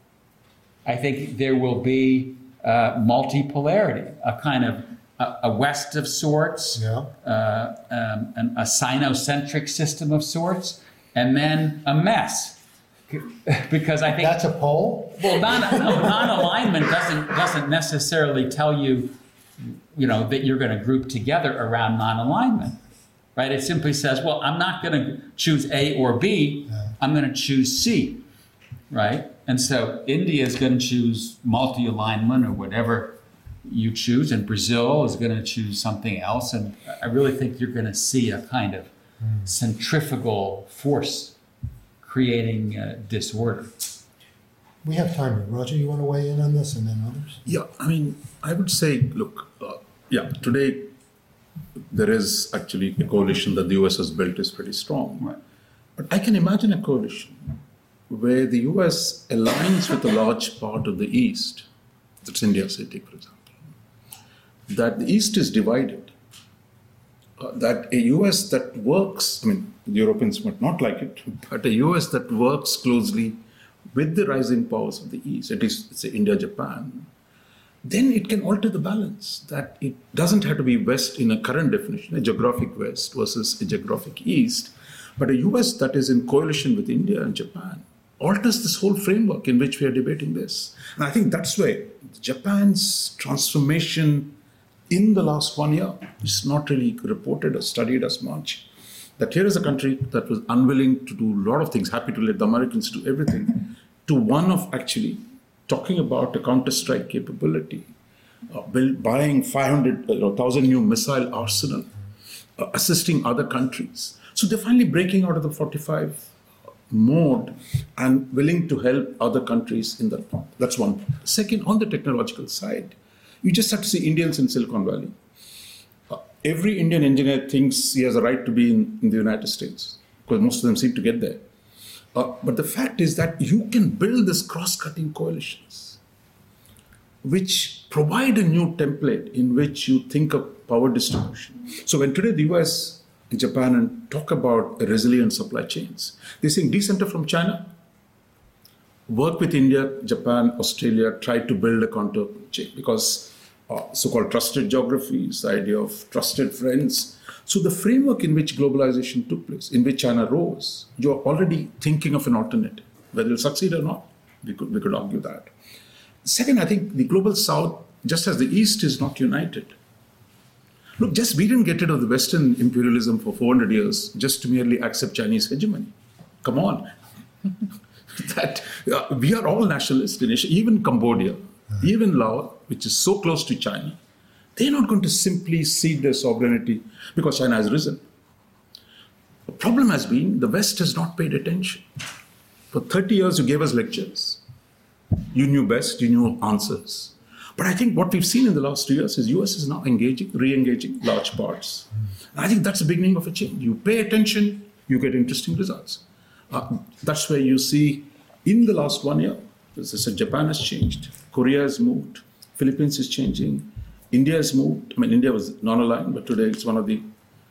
I think there will be uh, multipolarity, a kind of a, a West of sorts, Yeah. uh, um, an, a sinocentric system of sorts, and then a mess. because I think That's a poll? well, non, no, non-alignment doesn't doesn't necessarily tell you, you know, that you're going to group together around non-alignment, right? It simply says, well, I'm not going to choose A or B. I'm going to choose C, right? And so India is going to choose multi-alignment or whatever you choose, and Brazil is going to choose something else. And I really think you're going to see a kind of centrifugal force creating uh, disorder. We have time here. Raja, you want to weigh in on this and then others? Yeah, I mean, I would say, look, uh, yeah, today there is actually a coalition that the US has built is pretty strong. Right. But I can imagine a coalition where the US aligns with a large part of the East, that's India, say, take for example, that the East is divided. That a US that works, I mean, the Europeans might not like it, but a US that works closely with the rising powers of the East, at least say India, Japan, then it can alter the balance. That it doesn't have to be West in a current definition, a geographic West versus a geographic East, but a US that is in coalition with India and Japan alters this whole framework in which we are debating this. And I think that's why Japan's transformation in the last one year it's not really reported or studied as much. That here is a country that was unwilling to do a lot of things, happy to let the Americans do everything, to one of actually talking about a counter strike capability, uh, build, buying 500, uh, 1,000 new missile arsenal, uh, assisting other countries. So they're finally breaking out of the 45 mode and willing to help other countries in that part. That's one. Second, on the technological side, you just have to see Indians in Silicon Valley. Uh, every Indian engineer thinks he has a right to be in, in the United States because most of them seem to get there. Uh, but the fact is that you can build this cross-cutting coalitions, which provide a new template in which you think of power distribution. So when today the US and Japan and talk about resilient supply chains, they're saying decenter from China, work with India, Japan, Australia, try to build a counter chain because uh, so-called trusted geographies, the idea of trusted friends. So the framework in which globalization took place, in which China rose, you're already thinking of an alternative. Whether it'll succeed or not, we could, we could argue that. Second, I think the global south, just as the east is not united. Look, just we didn't get rid of the Western imperialism for 400 years just to merely accept Chinese hegemony. Come on. that uh, we are all nationalists in Asia, even Cambodia, even Laos, which is so close to China. They're not going to simply cede their sovereignty because China has risen. The problem has been the West has not paid attention. For 30 years, you gave us lectures. You knew best, you knew answers. But I think what we've seen in the last two years is US is now engaging, re-engaging large parts. And I think that's the beginning of a change. You pay attention, you get interesting results. Uh, that's where you see in the last one year, said, Japan has changed, Korea has moved, Philippines is changing, India has moved. I mean, India was non-aligned, but today it's one of the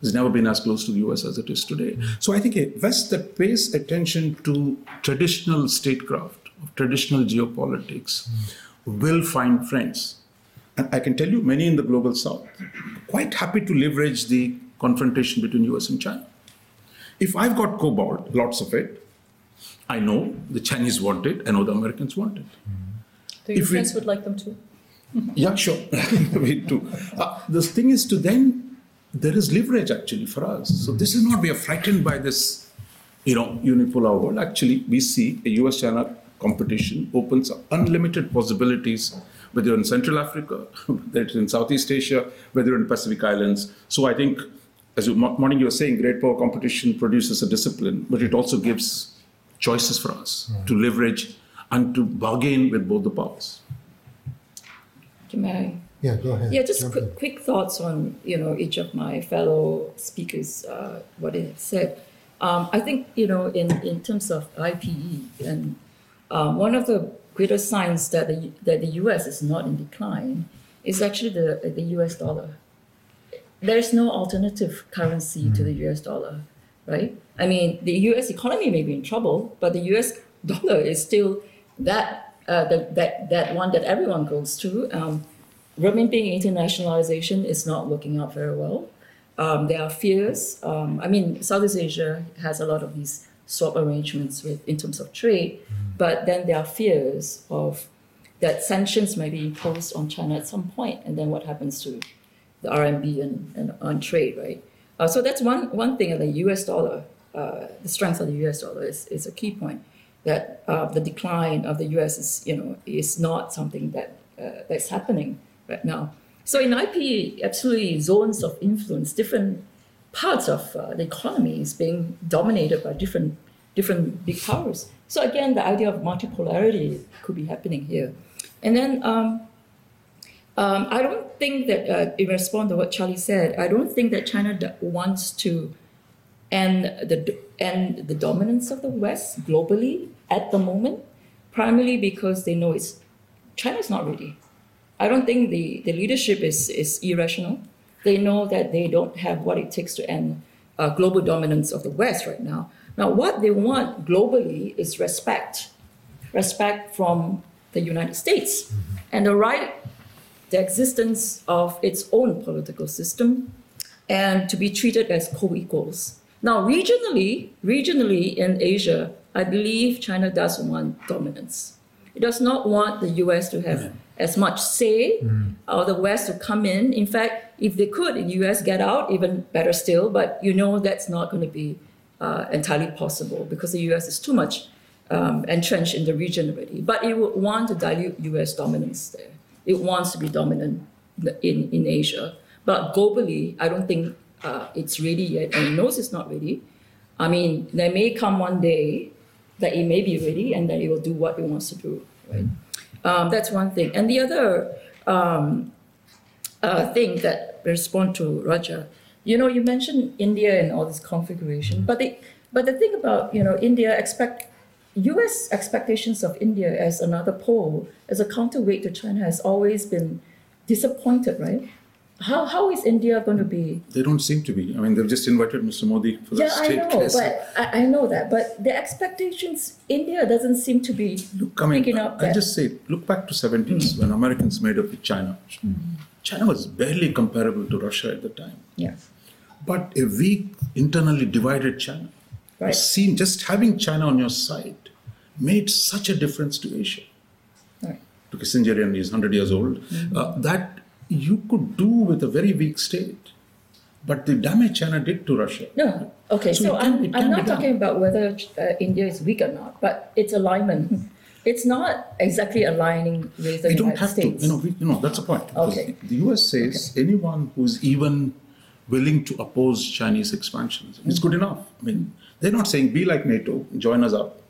it's never been as close to the US as it is today. So I think a West that pays attention to traditional statecraft, traditional geopolitics, will find friends. And I can tell you, many in the global south, quite happy to leverage the confrontation between US and China. If I've got cobalt, lots of it, I know the Chinese want it, I know the Americans want it. The we- would like them too? Yeah, sure. we too. Uh, the thing is to then, there is leverage actually for us. So this is not we are frightened by this, you know, unipolar world. Actually, we see a US-China competition opens up unlimited possibilities, whether in Central Africa, whether it's in Southeast Asia, whether in Pacific Islands. So I think, as you, morning you were saying, great power competition produces a discipline, but it also gives choices for us to leverage and to bargain with both the powers. Can I? Yeah, go ahead. Yeah, just quick, quick thoughts on you know each of my fellow speakers uh, what they have said. Um, I think you know in, in terms of IPE and um, one of the greatest signs that the that the U.S. is not in decline is actually the the U.S. dollar. There's no alternative currency to the US dollar, right? I mean, the US economy may be in trouble, but the US dollar is still that uh, the, that that one that everyone goes to. Um, renminbi internationalization is not working out very well. Um, there are fears. Um, I mean, Southeast Asia has a lot of these swap arrangements with in terms of trade, but then there are fears of that sanctions may be imposed on China at some point, and then what happens to the RMB and, and on trade, right? Uh, so that's one one thing. The U.S. dollar, uh, the strength of the U.S. dollar is, is a key point. That uh, the decline of the U.S. is you know is not something that uh, that's happening right now. So in IP, absolutely zones of influence, different parts of uh, the economy is being dominated by different different big powers. So again, the idea of multipolarity could be happening here. And then um, um, I don't think that, uh, in response to what Charlie said, I don't think that China d- wants to end the, end the dominance of the West globally at the moment, primarily because they know it's China's not ready. I don't think the, the leadership is, is irrational. They know that they don't have what it takes to end uh, global dominance of the West right now. Now, what they want globally is respect respect from the United States and the right, the existence of its own political system, and to be treated as co equals. Now, regionally, regionally in Asia, I believe China does want dominance. It does not want the US to have as much say or the West to come in. In fact, if they could, the US get out, even better still, but you know that's not going to be uh, entirely possible because the US is too much um, entrenched in the region already. But it would want to dilute US dominance there. It wants to be dominant in, in Asia. But globally, I don't think uh, it's ready yet, and it knows it's not ready. I mean, there may come one day that it may be ready and that it will do what it wants to do, right? Um, that's one thing. And the other um, uh, thing that respond to Raja, you know, you mentioned India and all this configuration, but the but the thing about you know India expect U.S. expectations of India as another pole, as a counterweight to China, has always been disappointed, right? How, how is India going to be? They don't seem to be. I mean, they've just invited Mr. Modi for the Yeah, I state know, case. but I, I know that. But the expectations, India doesn't seem to be Look, I mean, picking up I that. just say, look back to 70s hmm. when Americans made up with China. Hmm. China was barely comparable to Russia at the time. yeah, But a weak, internally divided China, right. seen just having China on your side, made such a difference to Asia. right. To Kissinger, and he's 100 years old, Mm-hmm. uh, that you could do with a very weak state. But the damage China did to Russia. No, okay. So So, can- I'm, I'm not talking about whether uh, India is weak or not, but its alignment. It's not exactly aligning with the We don't United have States. to, you know, we, you know, that's the point. Okay. The US says anyone who's even willing to oppose Chinese expansion is good enough. I mean, they're not saying be like NATO, join us up.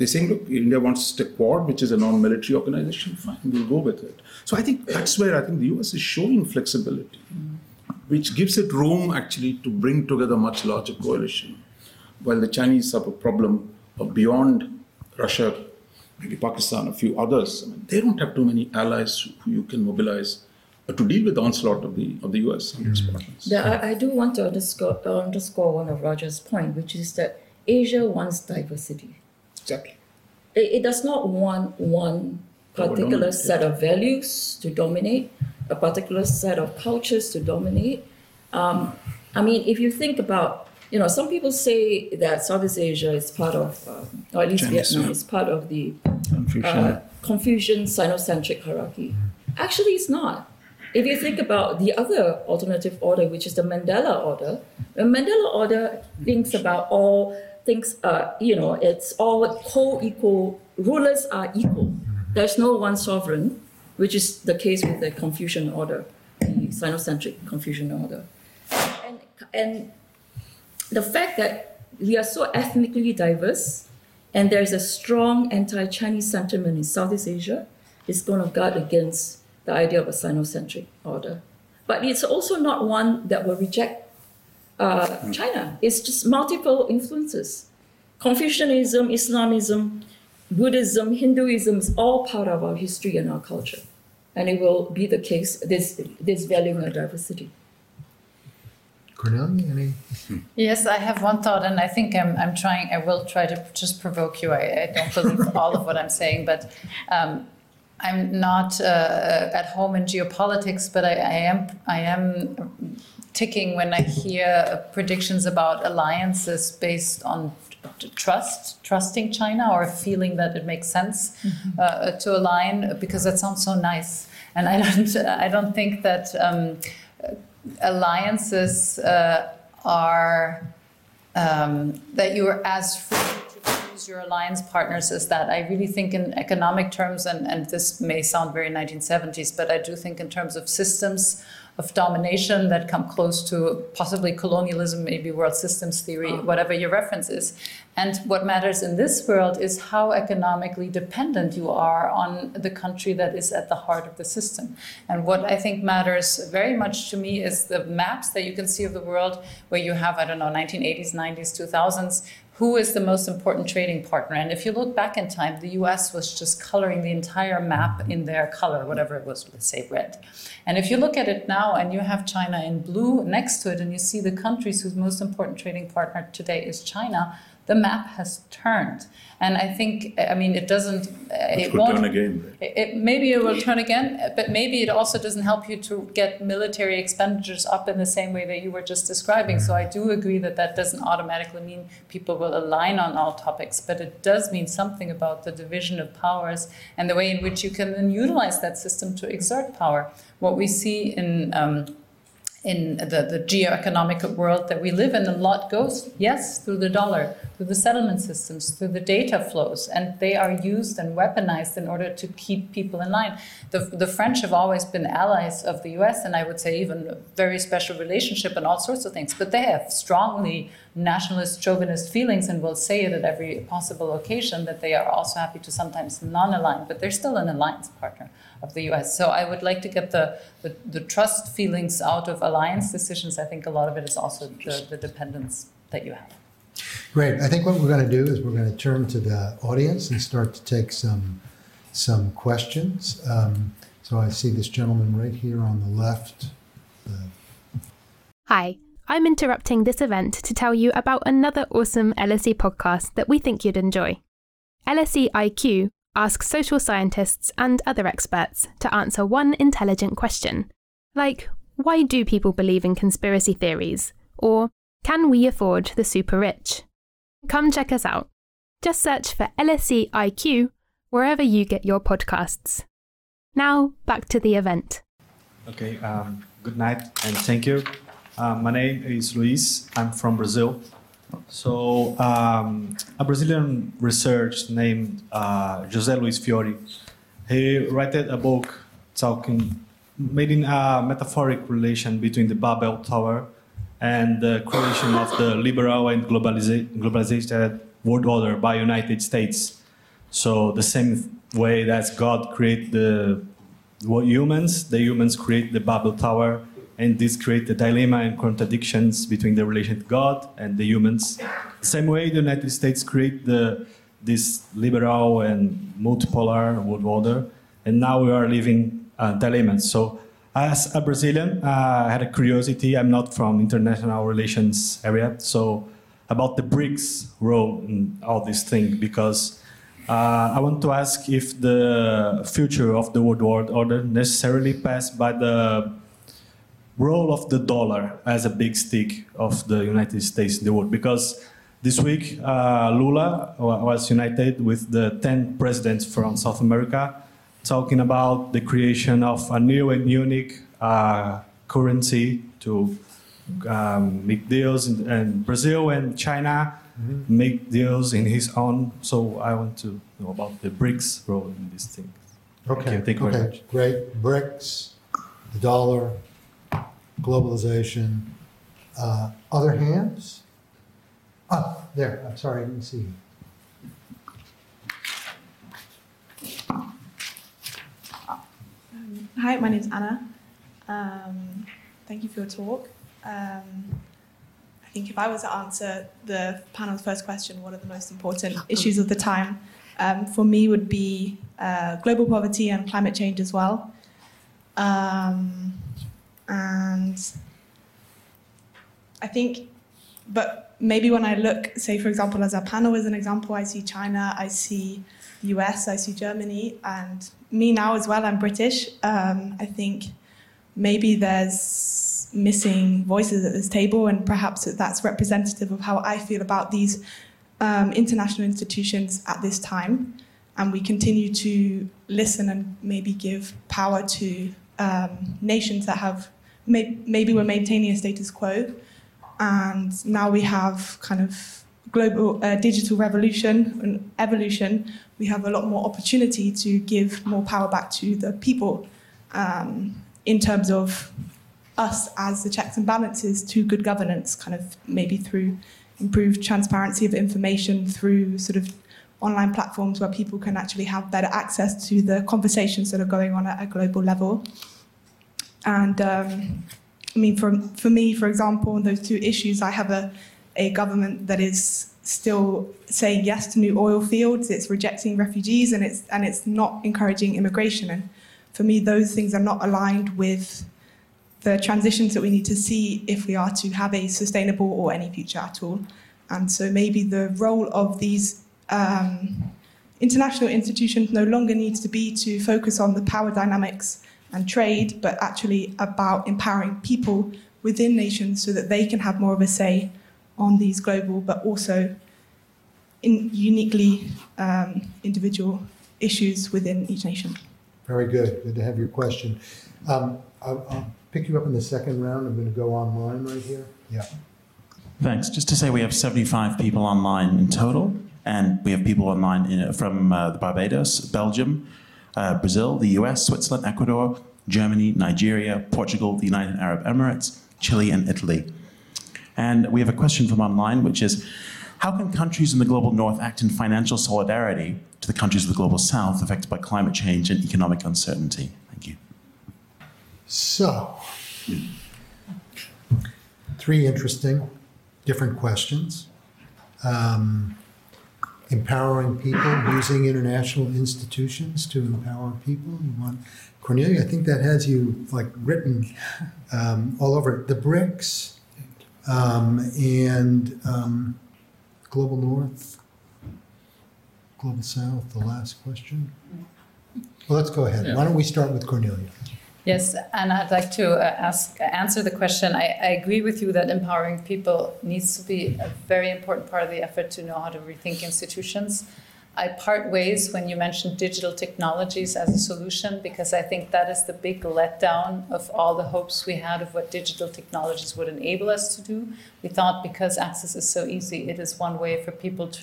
They're saying, look, India wants to Quad, which is a non-military organization. Fine, we'll go with it. So I think that's where I think the US is showing flexibility, which gives it room actually to bring together a much larger coalition. While the Chinese have a problem of beyond Russia, maybe Pakistan, a few others, I mean, they don't have too many allies who you can mobilize uh, to deal with the onslaught of the of the US and its partners. The- I, I do want to underscore, underscore one of Raja's point, which is that Asia wants diversity. Exactly. It, it does not want one particular dominate, set of values to dominate, a particular set of cultures to dominate. Um, I mean, if you think about, you know, some people say that Southeast Asia is part of, um, or at least Chinese, Vietnam yeah. is part of the Confucian. uh, Confucian Sinocentric hierarchy. Actually, it's not. If you think about the other alternative order, which is the mandala order, the mandala order thinks about all you know, it's all co equal, rulers are equal. There's no one sovereign, which is the case with the Confucian order, the Sinocentric Confucian order. And, and the fact that we are so ethnically diverse and there's a strong anti-Chinese sentiment in Southeast Asia is going to guard against the idea of a Sinocentric order. But it's also not one that will reject uh, China. It's just multiple influences. Confucianism, Islamism, Buddhism, Hinduism is all part of our history and our culture. And it will be the case, this, this valuing of diversity. Cornelia, any? Yes, I have one thought, and I think I'm, I'm trying, I will try to just provoke you. I, I don't believe all of what I'm saying, but um, I'm not uh, at home in geopolitics, but I, I am, I am ticking when I hear predictions about alliances based on trust, trusting China, or feeling that it makes sense uh, to align, because that sounds so nice. And I don't, I don't think that um, alliances uh, are um, that you are as free to choose your alliance partners as that. I really think in economic terms, and, and this may sound very 1970s, but I do think in terms of systems of domination that come close to possibly colonialism, maybe world systems theory, ah. whatever your reference is. And what matters in this world is how economically dependent you are on the country that is at the heart of the system. And what I think matters very much to me is the maps that you can see of the world where you have, I don't know, 1980s, 90s, 2000s, who is the most important trading partner. And if you look back in time, the US was just coloring the entire map in their color, whatever it was, let's say red. And if you look at it now and you have China in blue next to it, and you see the countries whose most important trading partner today is China, the map has turned. And I think, I mean, it doesn't, uh, It it could won't. turn again. It, it- maybe it will turn again, but maybe it also doesn't help you to get military expenditures up in the same way that you were just describing. So I do agree that that doesn't automatically mean people will align on all topics, but it does mean something about the division of powers and the way in which you can then utilize that system to exert power. What we see in um, in the, the geo-economic world that we live in, a lot goes, yes, through the dollar, through the settlement systems, through the data flows, and they are used and weaponized in order to keep people in line. The, the French have always been allies of the US, and I would say even a very special relationship and all sorts of things, but they have strongly nationalist, chauvinist feelings and will say it at every possible occasion that they are also happy to sometimes non-align, but they're still an alliance partner of the US. So I would like to get the, the, the trust feelings out of alliance decisions. I think a lot of it is also the, the dependence that you have. Great. I think what we're going to do is we're going to turn to the audience and start to take some some questions. Um, so I see this gentleman right here on the left. Hi, I'm interrupting this event to tell you about another awesome LSE podcast that we think you'd enjoy. LSE IQ asks social scientists and other experts to answer one intelligent question, like why do people believe in conspiracy theories? Or can we afford the super rich? Come check us out. Just search for LSE IQ wherever you get your podcasts. Now, back to the event. Okay, um, good night and thank you. Um, my name is Luis. I'm from Brazil. So, um, a Brazilian researcher named uh, José Luis Fiori, he wrote a book talking, making a metaphoric relation between the Babel Tower and the creation of the liberal and globalized world order by United States. So the same way that God created the humans, the humans create the Babel Tower, and this create the dilemma and contradictions between the relation to God and the humans. Same way the United States create the this liberal and multipolar world order, and now we are living dilemmas. So, as a Brazilian, uh, I had a curiosity. I'm not from international relations area, so about the BRICS role in all this thing because uh, I want to ask if the future of the world order necessarily passed by the role of the dollar as a big stick of the United States in the world. Because this week, uh, Lula was united with the 10 presidents from South America, talking about the creation of a new and unique uh, currency to um, make deals in, in Brazil and China make deals in his own. So I want to know about the BRICS role in this thing. Okay. you. Thank you very okay. much. Great. BRICS, the dollar, globalization. Uh, other hands? Ah, there. I'm sorry, I didn't see you. Hi, my name's Anna. Um, thank you for your talk. Um, I think if I was to answer the panel's first question, what are the most important issues of the time, um, for me would be uh, global poverty and climate change as well. Um, and I think, but maybe when I look, say for example, as a panel as an example, I see China, I see the US, I see Germany, and me now as well. I'm British. Um, I think maybe there's missing voices at this table, and perhaps that's representative of how I feel about these um, international institutions at this time. And we continue to listen and maybe give power to um, nations that have may- maybe we're maintaining a status quo, and now we have kind of global uh, digital revolution and evolution. We have a lot more opportunity to give more power back to the people um, in terms of us as the checks and balances to good governance, kind of maybe through improved transparency of information, through sort of online platforms where people can actually have better access to the conversations that are going on at a global level. And um, I mean, for, for me, for example, on those two issues, I have a, a government that is still saying yes to new oil fields, it's rejecting refugees, and it's, and it's not encouraging immigration. And for me, those things are not aligned with the transitions that we need to see if we are to have a sustainable or any future at all. And so maybe the role of these um, international institutions no longer needs to be to focus on the power dynamics and trade, but actually about empowering people within nations so that they can have more of a say on these global, but also in uniquely um, individual issues within each nation. Very good. Good to have your question. Um, I'll, I'll pick you up in the second round. I'm going to go online right here. Yeah. Thanks. Just to say, we have 75 people online in total, and we have people online in, from uh, Barbados, Belgium, uh, Brazil, the US, Switzerland, Ecuador, Germany, Nigeria, Portugal, the United Arab Emirates, Chile, and Italy. And we have a question from online, which is How can countries in the global north act in financial solidarity to the countries of the global south affected by climate change and economic uncertainty? Thank you. So, three interesting, different questions. Um, empowering people, using international institutions to empower people. You want Cornelia? I think that has you like written um, all over it. the BRICS um, and um, Global North, Global South. The last question. Well, let's go ahead. Yeah. Why don't we start with Cornelia? Yes, and I'd like to uh, ask answer the question. I, I agree with you that empowering people needs to be a very important part of the effort to know how to rethink institutions. I part ways when you mentioned digital technologies as a solution because I think that is the big letdown of all the hopes we had of what digital technologies would enable us to do. We thought because access is so easy, it is one way for people to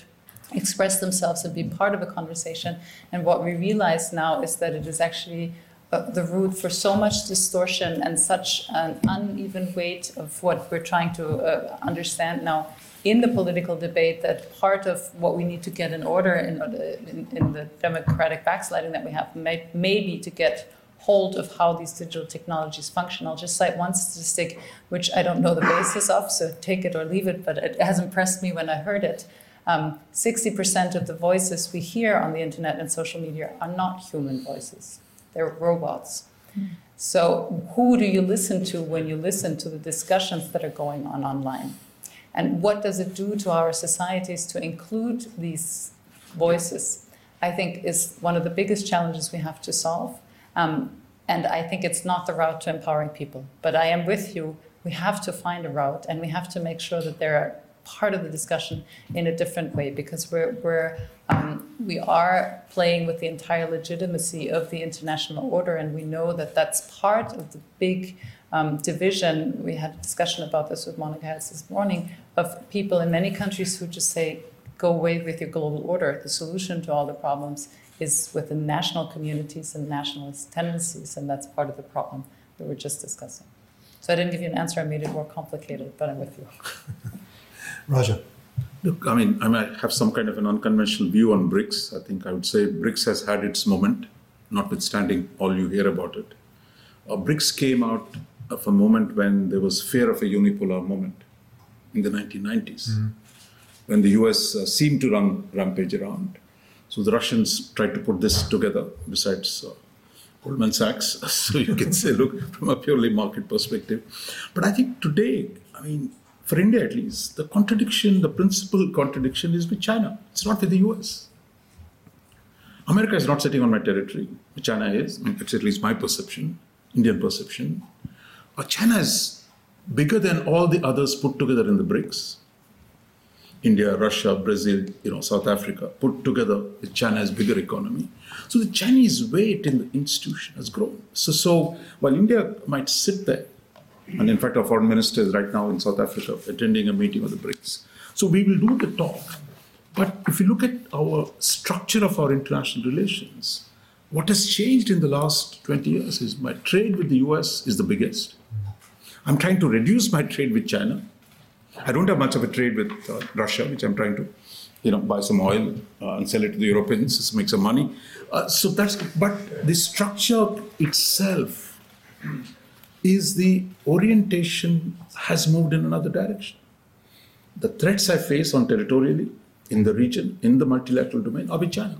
express themselves and be part of a conversation. And what we realize now is that it is actually uh, the root for so much distortion and such an uneven weight of what we're trying to uh, understand now in the political debate that part of what we need to get in order in, in, in the democratic backsliding that we have may, be to get hold of how these digital technologies function. I'll just cite one statistic, which I don't know the basis of, so take it or leave it, but it has impressed me when I heard it. Um, 60% of the voices we hear on the internet and social media are not human voices they're robots. So, who do you listen to when you listen to the discussions that are going on online? And what does it do to our societies to include these voices? I think is one of the biggest challenges we have to solve. Um, and I think it's not the route to empowering people. But I am with you. We have to find a route and we have to make sure that they're part of the discussion in a different way because we're, we're um, we are playing with the entire legitimacy of the international order, and we know that that's part of the big um, division. We had a discussion about this with Monica this morning of people in many countries who just say, go away with your global order. The solution to all the problems is within national communities and nationalist tendencies, and that's part of the problem that we're just discussing. So I didn't give you an answer, I made it more complicated, but I'm with you. Raja. Look, I mean, I might have some kind of an unconventional view on BRICS. I think I would say BRICS has had its moment, notwithstanding all you hear about it. Uh, BRICS came out of a moment when there was fear of a unipolar moment in the 1990s, when the US uh, seemed to run rampage around. So the Russians tried to put this together, besides uh, Goldman Sachs. so you can say, look, from a purely market perspective. But I think today, I mean, for India at least, the contradiction, the principal contradiction is with China. It's not with the US. America is not sitting on my territory. China is. At least my perception, Indian perception. Uh, China is bigger than all the others put together in the BRICS. India, Russia, Brazil, you know, South Africa, put together, China's bigger economy. So the Chinese weight in the institution has grown. So, so while India might sit there, and in fact, our foreign minister is right now in South Africa attending a meeting of the BRICS. So we will do the talk. But if you look at our structure of our international relations, what has changed in the last 20 years is my trade with the US is the biggest. I'm trying to reduce my trade with China. I don't have much of a trade with uh, Russia, which I'm trying to, you know, buy some oil uh, and sell it to the Europeans, to make some money. Uh, so that's, but the structure itself is the orientation has moved in another direction. The threats I face on territorially in the region, in the multilateral domain, are with China.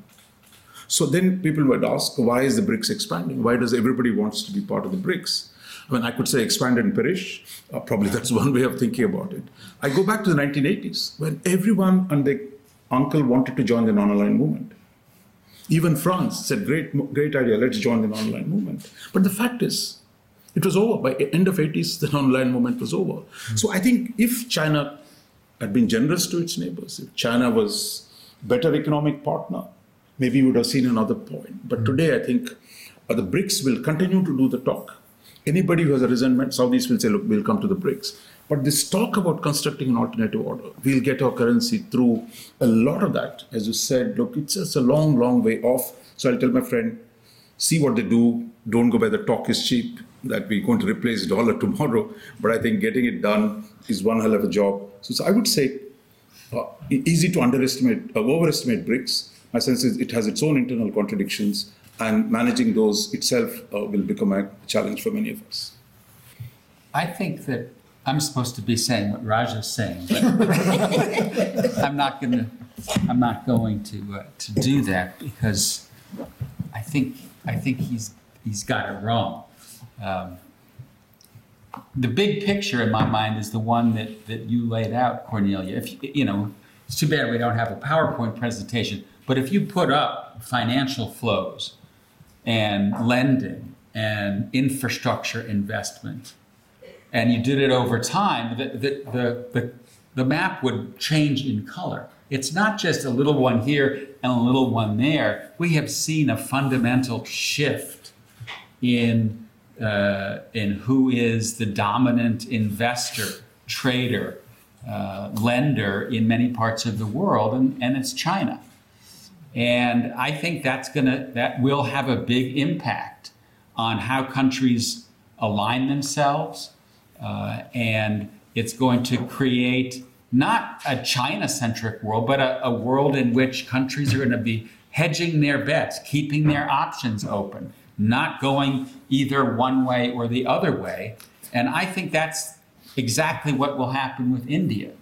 So then people would ask, why is the BRICS expanding? Why does everybody wants to be part of the BRICS? I mean, I could say expand and perish. Uh, probably that's one way of thinking about it. I go back to the 1980s when everyone and their uncle wanted to join the non-aligned movement. Even France said, great, great idea, let's join the non-aligned movement. But the fact is, it was over. By end of 80s, the non-aligned movement was over. Mm-hmm. So I think if China had been generous to its neighbors, if China was better economic partner, maybe we would have seen another point. But mm-hmm. today, I think uh, the BRICS will continue to do the talk. Anybody who has a resentment, Saudis will say, look, we'll come to the BRICS. But this talk about constructing an alternative order, we'll get our currency through a lot of that. As you said, look, it's just a long, long way off. So I'll tell my friend, see what they do. Don't go by the talk is cheap, that we're going to replace dollar tomorrow. But I think getting it done is one hell of a job. So, so I would say uh, easy to underestimate, uh, overestimate BRICS. My sense is it has its own internal contradictions and managing those itself uh, will become a challenge for many of us. I think that I'm supposed to be saying what Raj is saying, but I'm not going to. I'm not going to to do that because I think I think he's he's got it wrong. Um, the big picture in my mind is the one that, that you laid out, Cornelia. If you know, it's too bad we don't have a PowerPoint presentation. But if you put up financial flows and lending and infrastructure investment, and you did it over time, the, the, the, the, the map would change in color. It's not just a little one here and a little one there. We have seen a fundamental shift in, uh, in who is the dominant investor, trader, uh, lender in many parts of the world, and, and it's China. And I think that's gonna that will have a big impact on how countries align themselves, uh, and it's going to create not a China-centric world, but a, a world in which countries are going to be hedging their bets, keeping their options open, not going either one way or the other way. And I think that's exactly what will happen with India.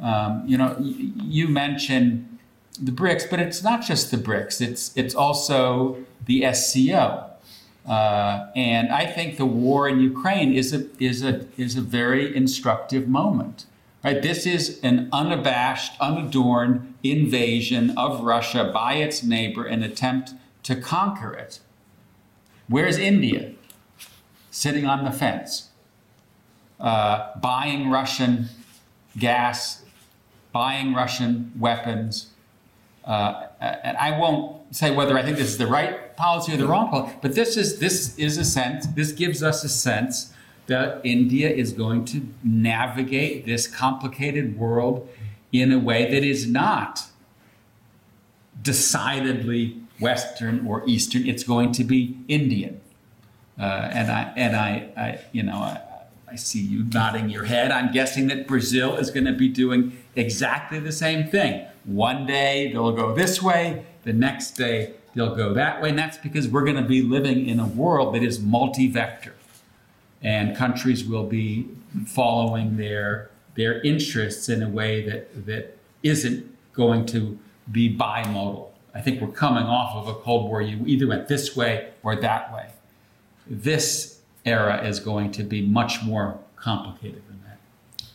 Um, you know, you mentioned the BRICS, but it's not just the BRICS. It's it's also the SCO, uh, and I think the war in Ukraine is a is a is a very instructive moment. Right, this is an unabashed, unadorned invasion of Russia by its neighbor, an attempt to conquer it. Where's India? Sitting on the fence, uh, buying Russian gas, buying Russian weapons, uh, and I won't say whether I think this is the right policy or the wrong policy, but this is this is a sense. This gives us a sense that India is going to navigate this complicated world in a way that is not decidedly Western or Eastern. It's going to be Indian, uh, and I and I, I you know I, I see you nodding your head. I'm guessing that Brazil is going to be doing exactly the same thing one day they'll go this way, the next day they'll go that way. And that's because we're going to be living in a world that is multi vector. And countries will be following their, their interests in a way that, that isn't going to be bimodal. I think we're coming off of a Cold War. You either went this way or that way. This era is going to be much more complicated than that.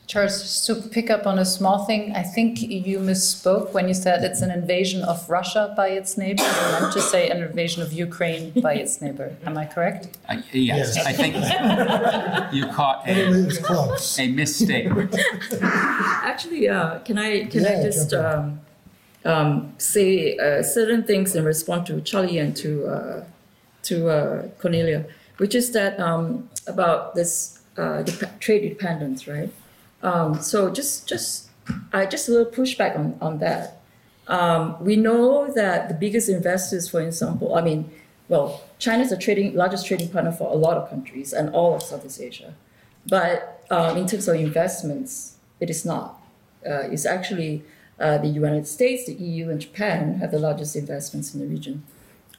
Charles, just to pick up on a small thing, I think you misspoke when you said it's an invasion of Russia by its neighbor. You meant to say an invasion of Ukraine by its neighbor. Am I correct? Uh, yes, Yes. I think you caught a, was a misstatement. Actually, uh, can I can I just jump um, um, say uh, certain things in response to Charlie and to uh, to uh, Cornelia, which is that um, about this uh, dep- trade dependence, right? Um, so just just I just a little pushback on on that. Um, we know that the biggest investors, for example, I mean, well, China is the trading largest trading partner for a lot of countries and all of Southeast Asia. But um, in terms of investments, it is not. Uh, it's actually uh, the United States, the EU, and Japan have the largest investments in the region.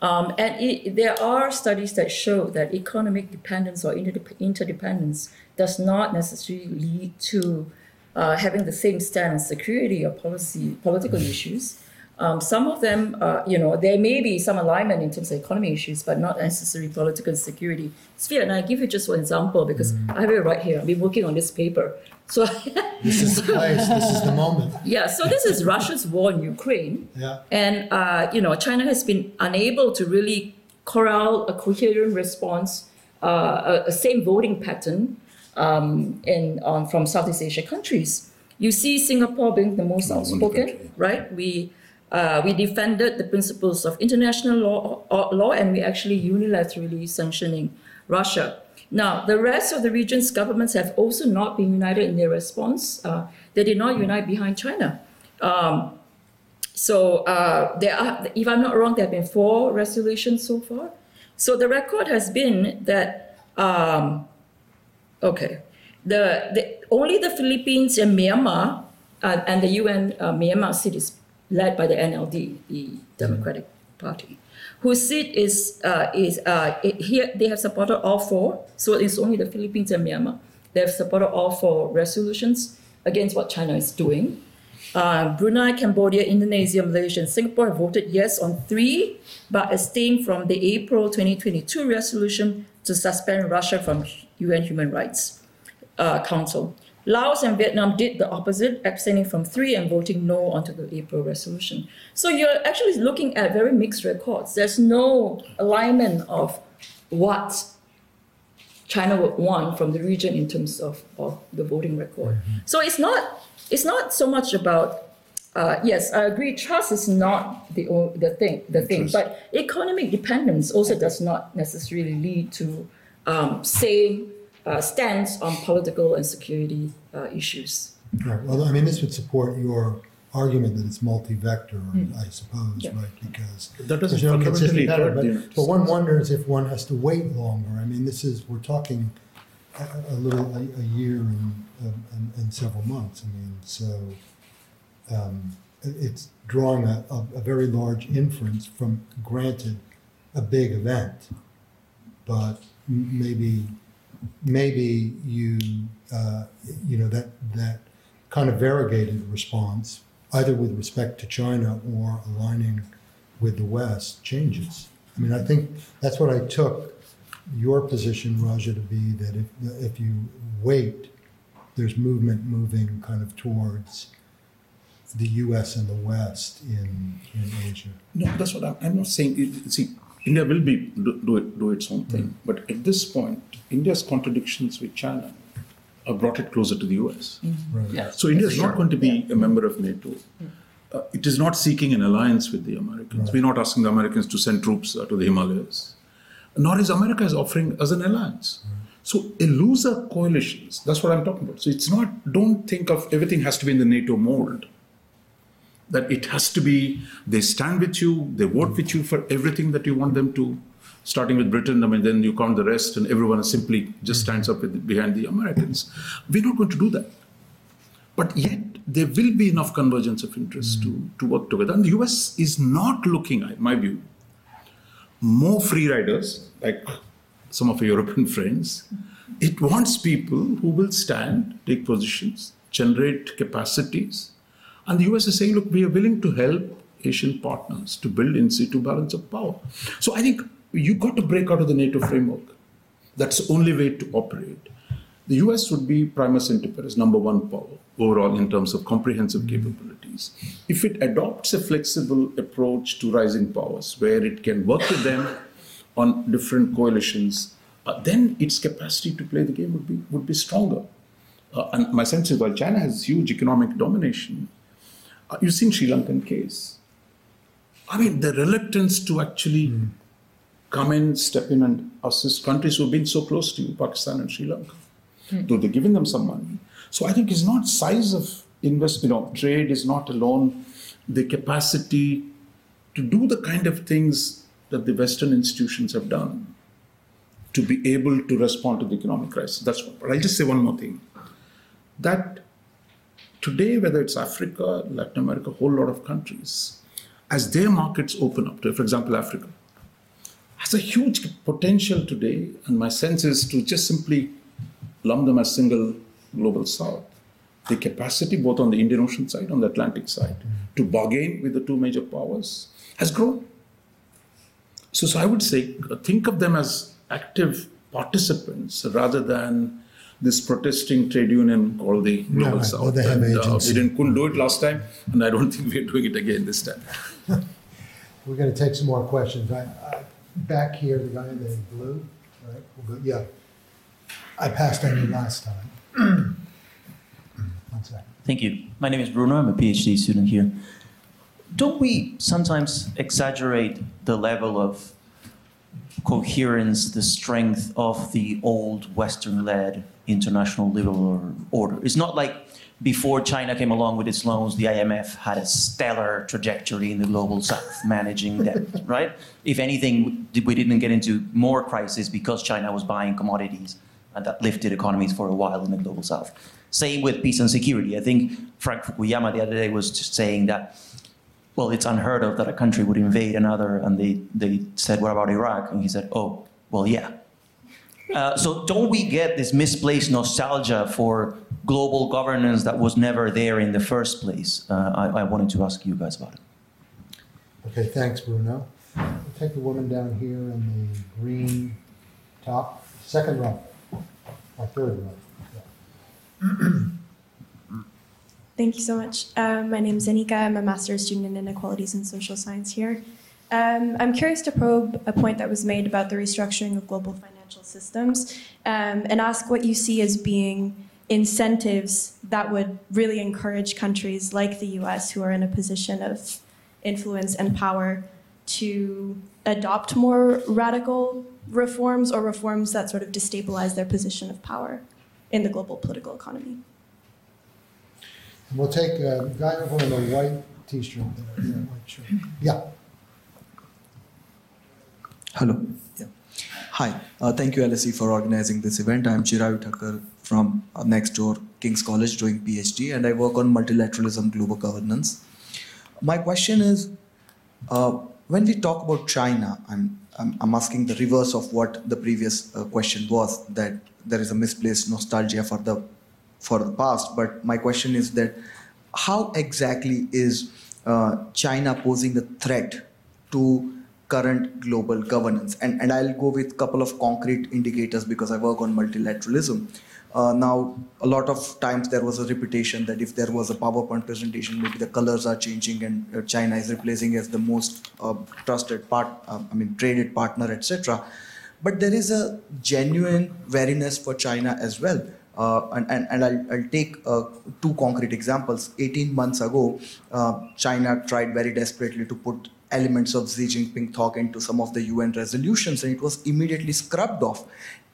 Um, and it, there are studies that show that economic dependence or interdep- interdependence does not necessarily lead to uh, having the same stand on security or policy, political issues. Um, some of them, uh, you know, there may be some alignment in terms of economy issues, but not necessarily political and security sphere. And I give you just one example because I have it right here. I've been working on this paper. So, This is the place, this is the moment. yeah, so this is Russia's war in Ukraine. Yeah. And, uh, you know, China has been unable to really corral a coherent response, uh, a, a same voting pattern um, in, um, from Southeast Asia countries. You see Singapore being the most outspoken, right? We, uh, we defended the principles of international law, uh, law and we actually unilaterally sanctioning Russia. Now, the rest of the region's governments have also not been united in their response. Uh, they did not unite behind China. Um, so uh, there are, if I'm not wrong, there have been four resolutions so far. So the record has been that, um, okay, the, the only the Philippines and Myanmar uh, and the UN uh, Myanmar is led by the NLD, the Democratic Party, whose seat is uh, is uh, it, here. They have supported all four. So it's only the Philippines and Myanmar. They have supported all four resolutions against what China is doing. Uh, Brunei, Cambodia, Indonesia, Malaysia, and Singapore have voted yes on three, but abstained from the April 2022 resolution to suspend Russia from UN Human Rights uh, Council. Laos and Vietnam did the opposite, abstaining from three and voting no onto the April resolution. So you're actually looking at very mixed records. There's no alignment of what China would want from the region in terms of, of the voting record. So it's not it's not so much about uh, yes, I agree. Trust is not the the thing the thing, but economic dependence also does not necessarily lead to um, same uh, stance on political and security uh, issues. Right, well, I mean, this would support your argument that it's multi-vector, I suppose, Yeah. right? Because That doesn't there's no fundamentally consistent pattern, but, United but one wonders if one has to wait longer. I mean, this is, we're talking a, a little, a, a year and, um, and, and several months. I mean, so, um, it's drawing a, a, a very large inference from, granted, a big event. But m- maybe, maybe you, uh, you know, that, that kind of variegated response, either with respect to China or aligning with the West, changes. I mean, I think that's what I took your position, Raja, to be that if, if you wait, there's movement moving kind of towards the US and the West in, in Asia. No, that's what I'm, I'm not saying. See, India will be do, do it do its own thing, but at this point, India's contradictions with China have brought it closer to the US. Right. Yes. So India is Sure. not going to be a member of NATO. Uh, it is not seeking an alliance with the Americans. Right. We're not asking the Americans to send troops uh, to the Himalayas. Nor is America is offering us an alliance. So a loser coalitions, that's what I'm talking about. So it's not, don't think of everything has to be in the NATO mold. That it has to be, they stand with you, they vote with you for everything that you want them to, starting with Britain, I mean, then you count the rest and everyone simply just stands up with, behind the Americans. We're not going to do that. But yet, there will be enough convergence of interest to, mm. to work together. And the US is not looking, in my view, more free riders, like some of our European friends. It wants people who will stand, take positions, generate capacities. And the US is saying, look, we are willing to help Asian partners to build in situ balance of power. So I think you've got to break out of the NATO framework. That's the only way to operate. the US would be primus inter pares, number one power overall in terms of comprehensive capabilities. If it adopts a flexible approach to rising powers, where it can work with them on different coalitions, uh, then its capacity to play the game would be would be stronger. Uh, and my sense is, while China has huge economic domination, you've seen Sri Lankan case. I mean, the reluctance to actually mm. come in, step in, and assist countries who've been so close to you, Pakistan and Sri Lanka, mm. though they're giving them some money. So I think it's not size of invest, you know, trade is not alone the capacity to do the kind of things that the Western institutions have done to be able to respond to the economic crisis. That's what. But I'll just say one more thing. That today, whether it's Africa, Latin America, a whole lot of countries, as their markets open up, to, for example, Africa, has a huge potential today, and my sense is to just simply lump them as single global south. The capacity, both on the Indian Ocean side, on the Atlantic side, to bargain with the two major powers has grown. So, so I would say, uh, think of them as active participants rather than this protesting trade union called the Global no, South. they have and, uh, we didn't couldn't do it last time, and I don't think we're doing it again this time. We're going to take some more questions. I, I, back here, the guy in the blue, right? We'll go, yeah. I passed on you last time. One second. Thank you. My name is Bruno. I'm a PhD student here. Don't we sometimes exaggerate the level of coherence, the strength of the old Western led international liberal order? It's not like before China came along with its loans, the IMF had a stellar trajectory in the global south managing debt, right? If anything, we didn't get into more crisis because China was buying commodities and that lifted economies for a while in the global south. Same with peace and security. I think Frank Fukuyama the other day was just saying that, well, it's unheard of that a country would invade another, and they, they said, what about Iraq? And he said, oh, well, yeah. Uh, so don't we get this misplaced nostalgia for global governance that was never there in the first place? Uh, I, I, wanted to ask you guys about it. Okay, thanks, Bruno. We'll take the woman down here in the green top, second row, or third row. Thank you so much. Um, my name is Anika. I'm a master's student in inequalities and social science here. Um, I'm curious to probe a point that was made about the restructuring of global financial systems um, and ask what you see as being incentives that would really encourage countries like the US, who are in a position of influence and power, to adopt more radical reforms or reforms that sort of destabilize their position of power in the global political economy. We'll take a guy over in a white t-shirt there, yeah, white shirt. Yeah. Hello. Hi. Uh, thank you, LSE, for organizing this event. I'm Chirayu Thakkar from uh, next door King's College doing PhD, and I work on multilateralism, global governance. My question is, uh, when we talk about China, I'm, I'm, I'm, asking the reverse of what the previous uh, question was, that there is a misplaced nostalgia for the for the past. But my question is that how exactly is uh, China posing a threat to current global governance? And, and I'll go with a couple of concrete indicators because I work on multilateralism. Uh, now, a lot of times there was a reputation that if there was a PowerPoint presentation, maybe the colors are changing and uh, China is replacing as the most uh, trusted part, uh, I mean, traded partner, etc. But there is a genuine wariness for China as well. Uh, and, and, and I'll, I'll take uh, two concrete examples. 18 months ago, uh, China tried very desperately to put elements of Xi Jinping talk into some of the UN resolutions, and it was immediately scrubbed off.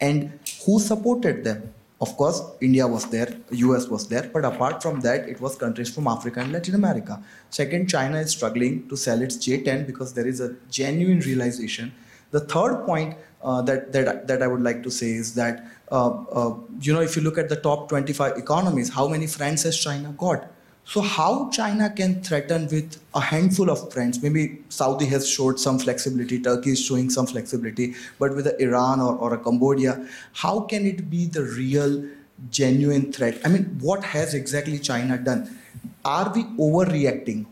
And who supported them? Of course, India was there, US was there, but apart from that, it was countries from Africa and Latin America. Second, China is struggling to sell its J10 because there is a genuine realization. The third point uh, that, that, that I would like to say is that, uh, uh, you know, if you look at the top 25 economies, how many friends has China got? So how China can threaten with a handful of friends? Maybe Saudi has showed some flexibility, Turkey is showing some flexibility, but with Iran or, or a Cambodia, how can it be the real, genuine threat? I mean, what has exactly China done? Are we overreacting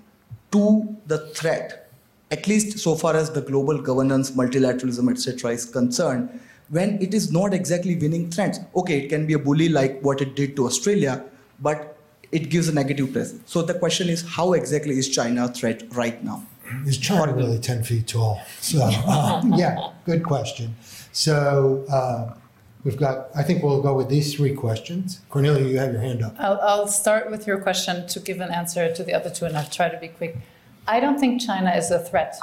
to the threat at least so far as the global governance, multilateralism, etc., is concerned, when it is not exactly winning threats. Okay, it can be a bully like what it did to Australia, but it gives a negative presence. So the question is, how exactly is China a threat right now? Is China really 10 feet tall? So, um, yeah, good question. So, uh, we've got, I think we'll go with these three questions. Cornelia, you have your hand up. I'll, I'll start with your question to give an answer to the other two, and I'll try to be quick. I don't think China is a threat.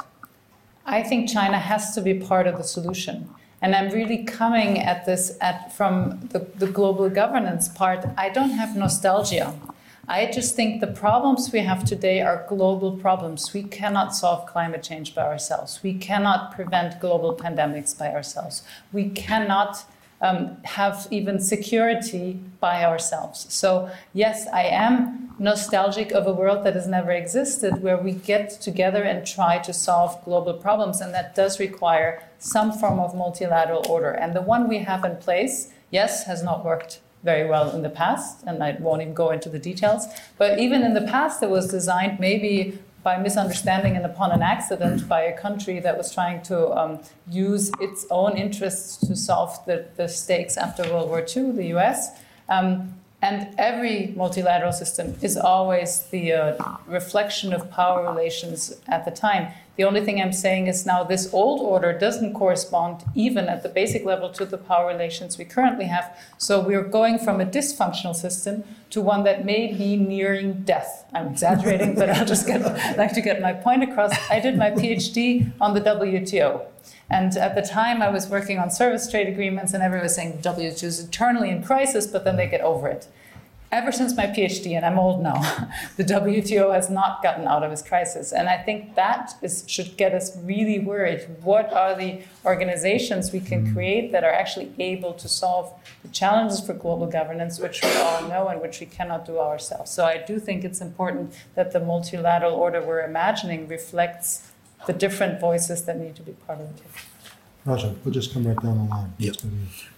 I think China has to be part of the solution. And I'm really coming at this at, from the, the global governance part. I don't have nostalgia. I just think the problems we have today are global problems. We cannot solve climate change by ourselves. We cannot prevent global pandemics by ourselves. We cannot um, have even security by ourselves. So, yes, I am nostalgic of a world that has never existed where we get together and try to solve global problems, and that does require some form of multilateral order. And the one we have in place, yes, has not worked very well in the past, and I won't even go into the details. But even in the past, it was designed maybe by misunderstanding and upon an accident by a country that was trying to um, use its own interests to solve the, the stakes after World War II, the US. Um, and every multilateral system is always the uh, reflection of power relations at the time. The only thing I'm saying is now this old order doesn't correspond even at the basic level to the power relations we currently have. So we're going from a dysfunctional system to one that may be nearing death. I'm exaggerating, but I'll just get, like to get my point across. I did my PhD on the WTO. And at the time, I was working on service trade agreements, and everyone was saying WTO is eternally in crisis, but then they get over it. Ever since my PhD, and I'm old now, the WTO has not gotten out of its crisis. And I think that is, should get us really worried. What are the organizations we can hmm. create that are actually able to solve the challenges for global governance, which we all know and which we cannot do ourselves? So I do think it's important that the multilateral order we're imagining reflects the different voices that need to be part of it. Raja, we'll just come right down the line. Yeah.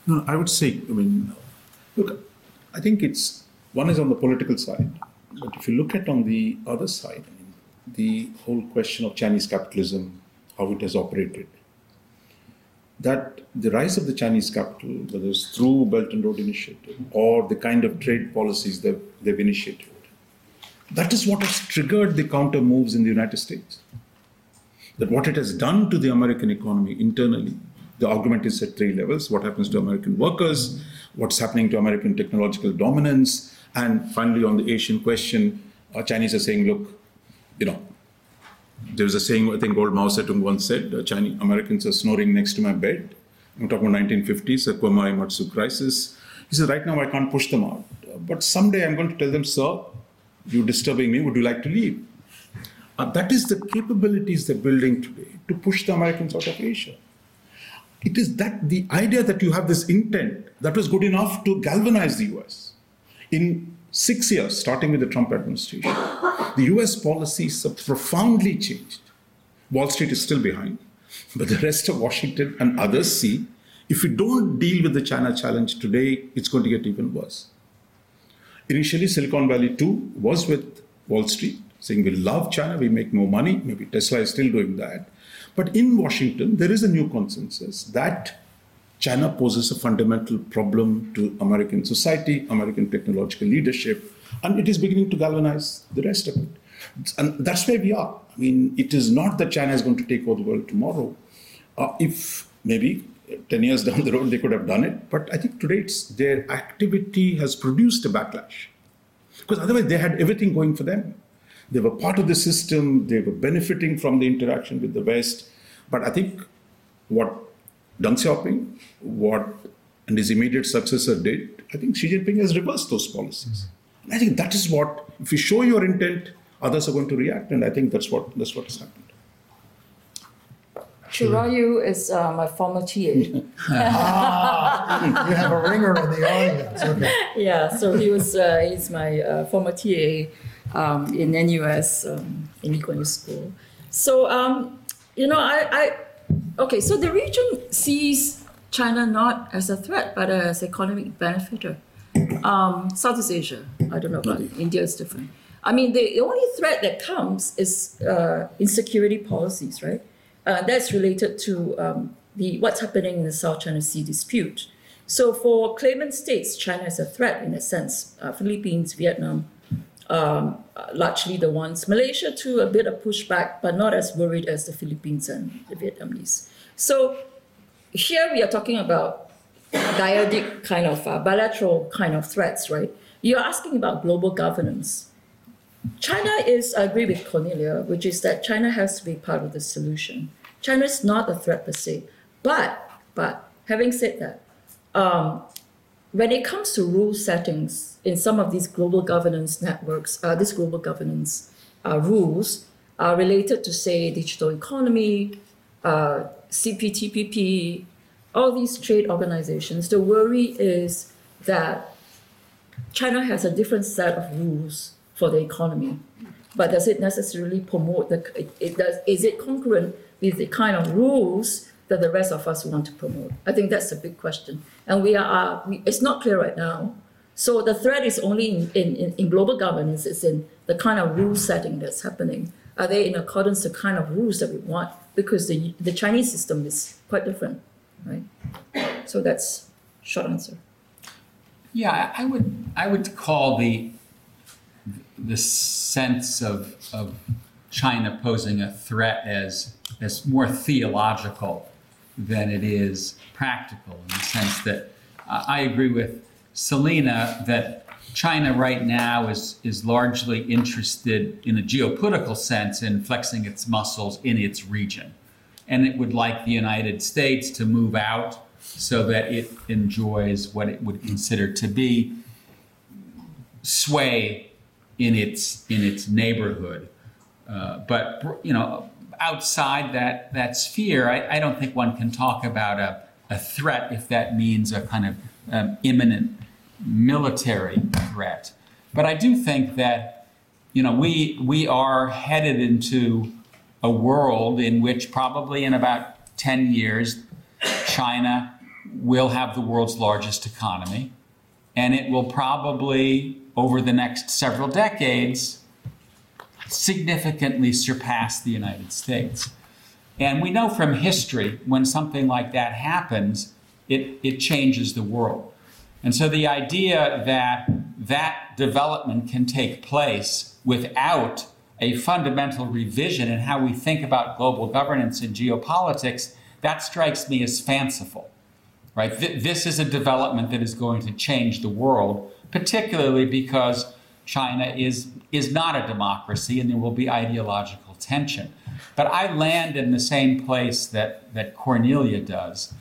No, I would say, I mean, look, I think it's one is on the political side, but if you look at on the other side, I mean, the whole question of Chinese capitalism, how it has operated, that the rise of the Chinese capital, whether it's through Belt and Road Initiative or the kind of trade policies that they've initiated, that is what has triggered the counter moves in the United States. That what it has done to the American economy internally, the argument is at three levels. What happens to American workers, what's happening to American technological dominance, and finally, on the Asian question, Chinese are saying, look, you know, there was a saying, I think old Mao Zedong once said, Chinese Americans are snoring next to my bed. I'm talking about 1950s, the Quemoy-Matsu crisis. He said, right now I can't push them out. But someday I'm going to tell them, sir, you're disturbing me. Would you like to leave? Uh, that is the capabilities they're building today to push the Americans out of Asia. It is that the idea that you have this intent that was good enough to galvanize the US. In six years, starting with the Trump administration, the US policies have profoundly changed. Wall Street is still behind, but the rest of Washington and others see if we don't deal with the China challenge today, it's going to get even worse. Initially, Silicon Valley too was with Wall Street saying we love China, we make more money. Maybe Tesla is still doing that. But in Washington, there is a new consensus that China poses a fundamental problem to American society, American technological leadership, and it is beginning to galvanize the rest of it. And that's where we are. I mean, it is not that China is going to take over the world tomorrow. Uh, if maybe 10 years down the road they could have done it, but I think today their activity has produced a backlash. Because otherwise they had everything going for them. They were part of the system, they were benefiting from the interaction with the West. But I think what Deng Xiaoping, what and his immediate successor did, I think Xi Jinping has reversed those policies. And I think that is what, if you show your intent, others are going to react, and I think that's what that's what has happened. Chirayu is uh, my former TA. ah, you have a ringer in the audience. Okay. Yeah, so he was uh, he's my uh, former TA um, in NUS um, in Lee Kuan Yew School. So um, you know, I, I okay. So the region sees China not as a threat, but as economic benefiter. Um, Southeast Asia, I don't know, but India is different. I mean, the, the only threat that comes is uh, insecurity policies, right? Uh, that's related to um, the what's happening in the South China Sea dispute. So for claimant states, China is a threat in a sense. Uh, Philippines, Vietnam, um, largely the ones. Malaysia too, a bit of pushback, but not as worried as the Philippines and the Vietnamese. So here we are talking about dyadic kind of uh, bilateral kind of threats, right? You're asking about global governance. China is, I agree with Cornelia, which is that China has to be part of the solution. China is not a threat per se. But, but having said that, um, when it comes to rule settings in some of these global governance networks, uh, these global governance uh, rules are related to, say, digital economy, uh, CPTPP, all these trade organizations. The worry is that China has a different set of rules for the economy, but does it necessarily promote the? It, does. Is it congruent with the kind of rules that the rest of us want to promote? I think that's a big question, and we are. Uh, we, it's not clear right now. So the threat is only in, in, in global governance. It's in the kind of rule setting that's happening. Are they in accordance to the kind of rules that we want? Because the the Chinese system is quite different, right? So that's short answer. Yeah, I would I would call the the sense of of China posing a threat as as more theological than it is practical in the sense that uh, I agree with Selina that China right now is is largely interested in a geopolitical sense in flexing its muscles in its region. And it would like the United States to move out so that it enjoys what it would consider to be sway in its in its neighborhood. Uh, but you know, outside that that sphere, I, I, don't think one can talk about a, a threat if that means a kind of um, imminent military threat. But I do think that you know we we are headed into a world in which probably in about 10 years China will have the world's largest economy and it will probably over the next several decades significantly surpass the United States. And we know from history when something like that happens, it, it changes the world. And so the idea that that development can take place without a fundamental revision in how we think about global governance and geopolitics, that strikes me as fanciful. Right? Th- this is a development that is going to change the world, particularly because China is, is not a democracy and there will be ideological tension. But I land in the same place that, that Cornelia does,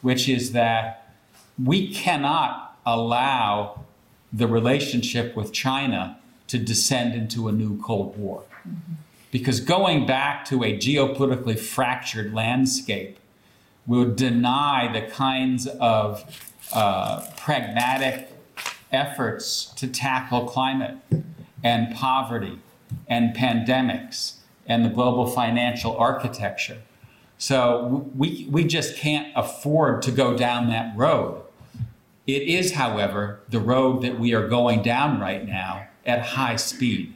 which is that we cannot allow the relationship with China to descend into a new Cold War. Because going back to a geopolitically fractured landscape will deny the kinds of uh, pragmatic efforts to tackle climate and poverty and pandemics and the global financial architecture. So we, we just can't afford to go down that road. It is, however, the road that we are going down right now at high speed,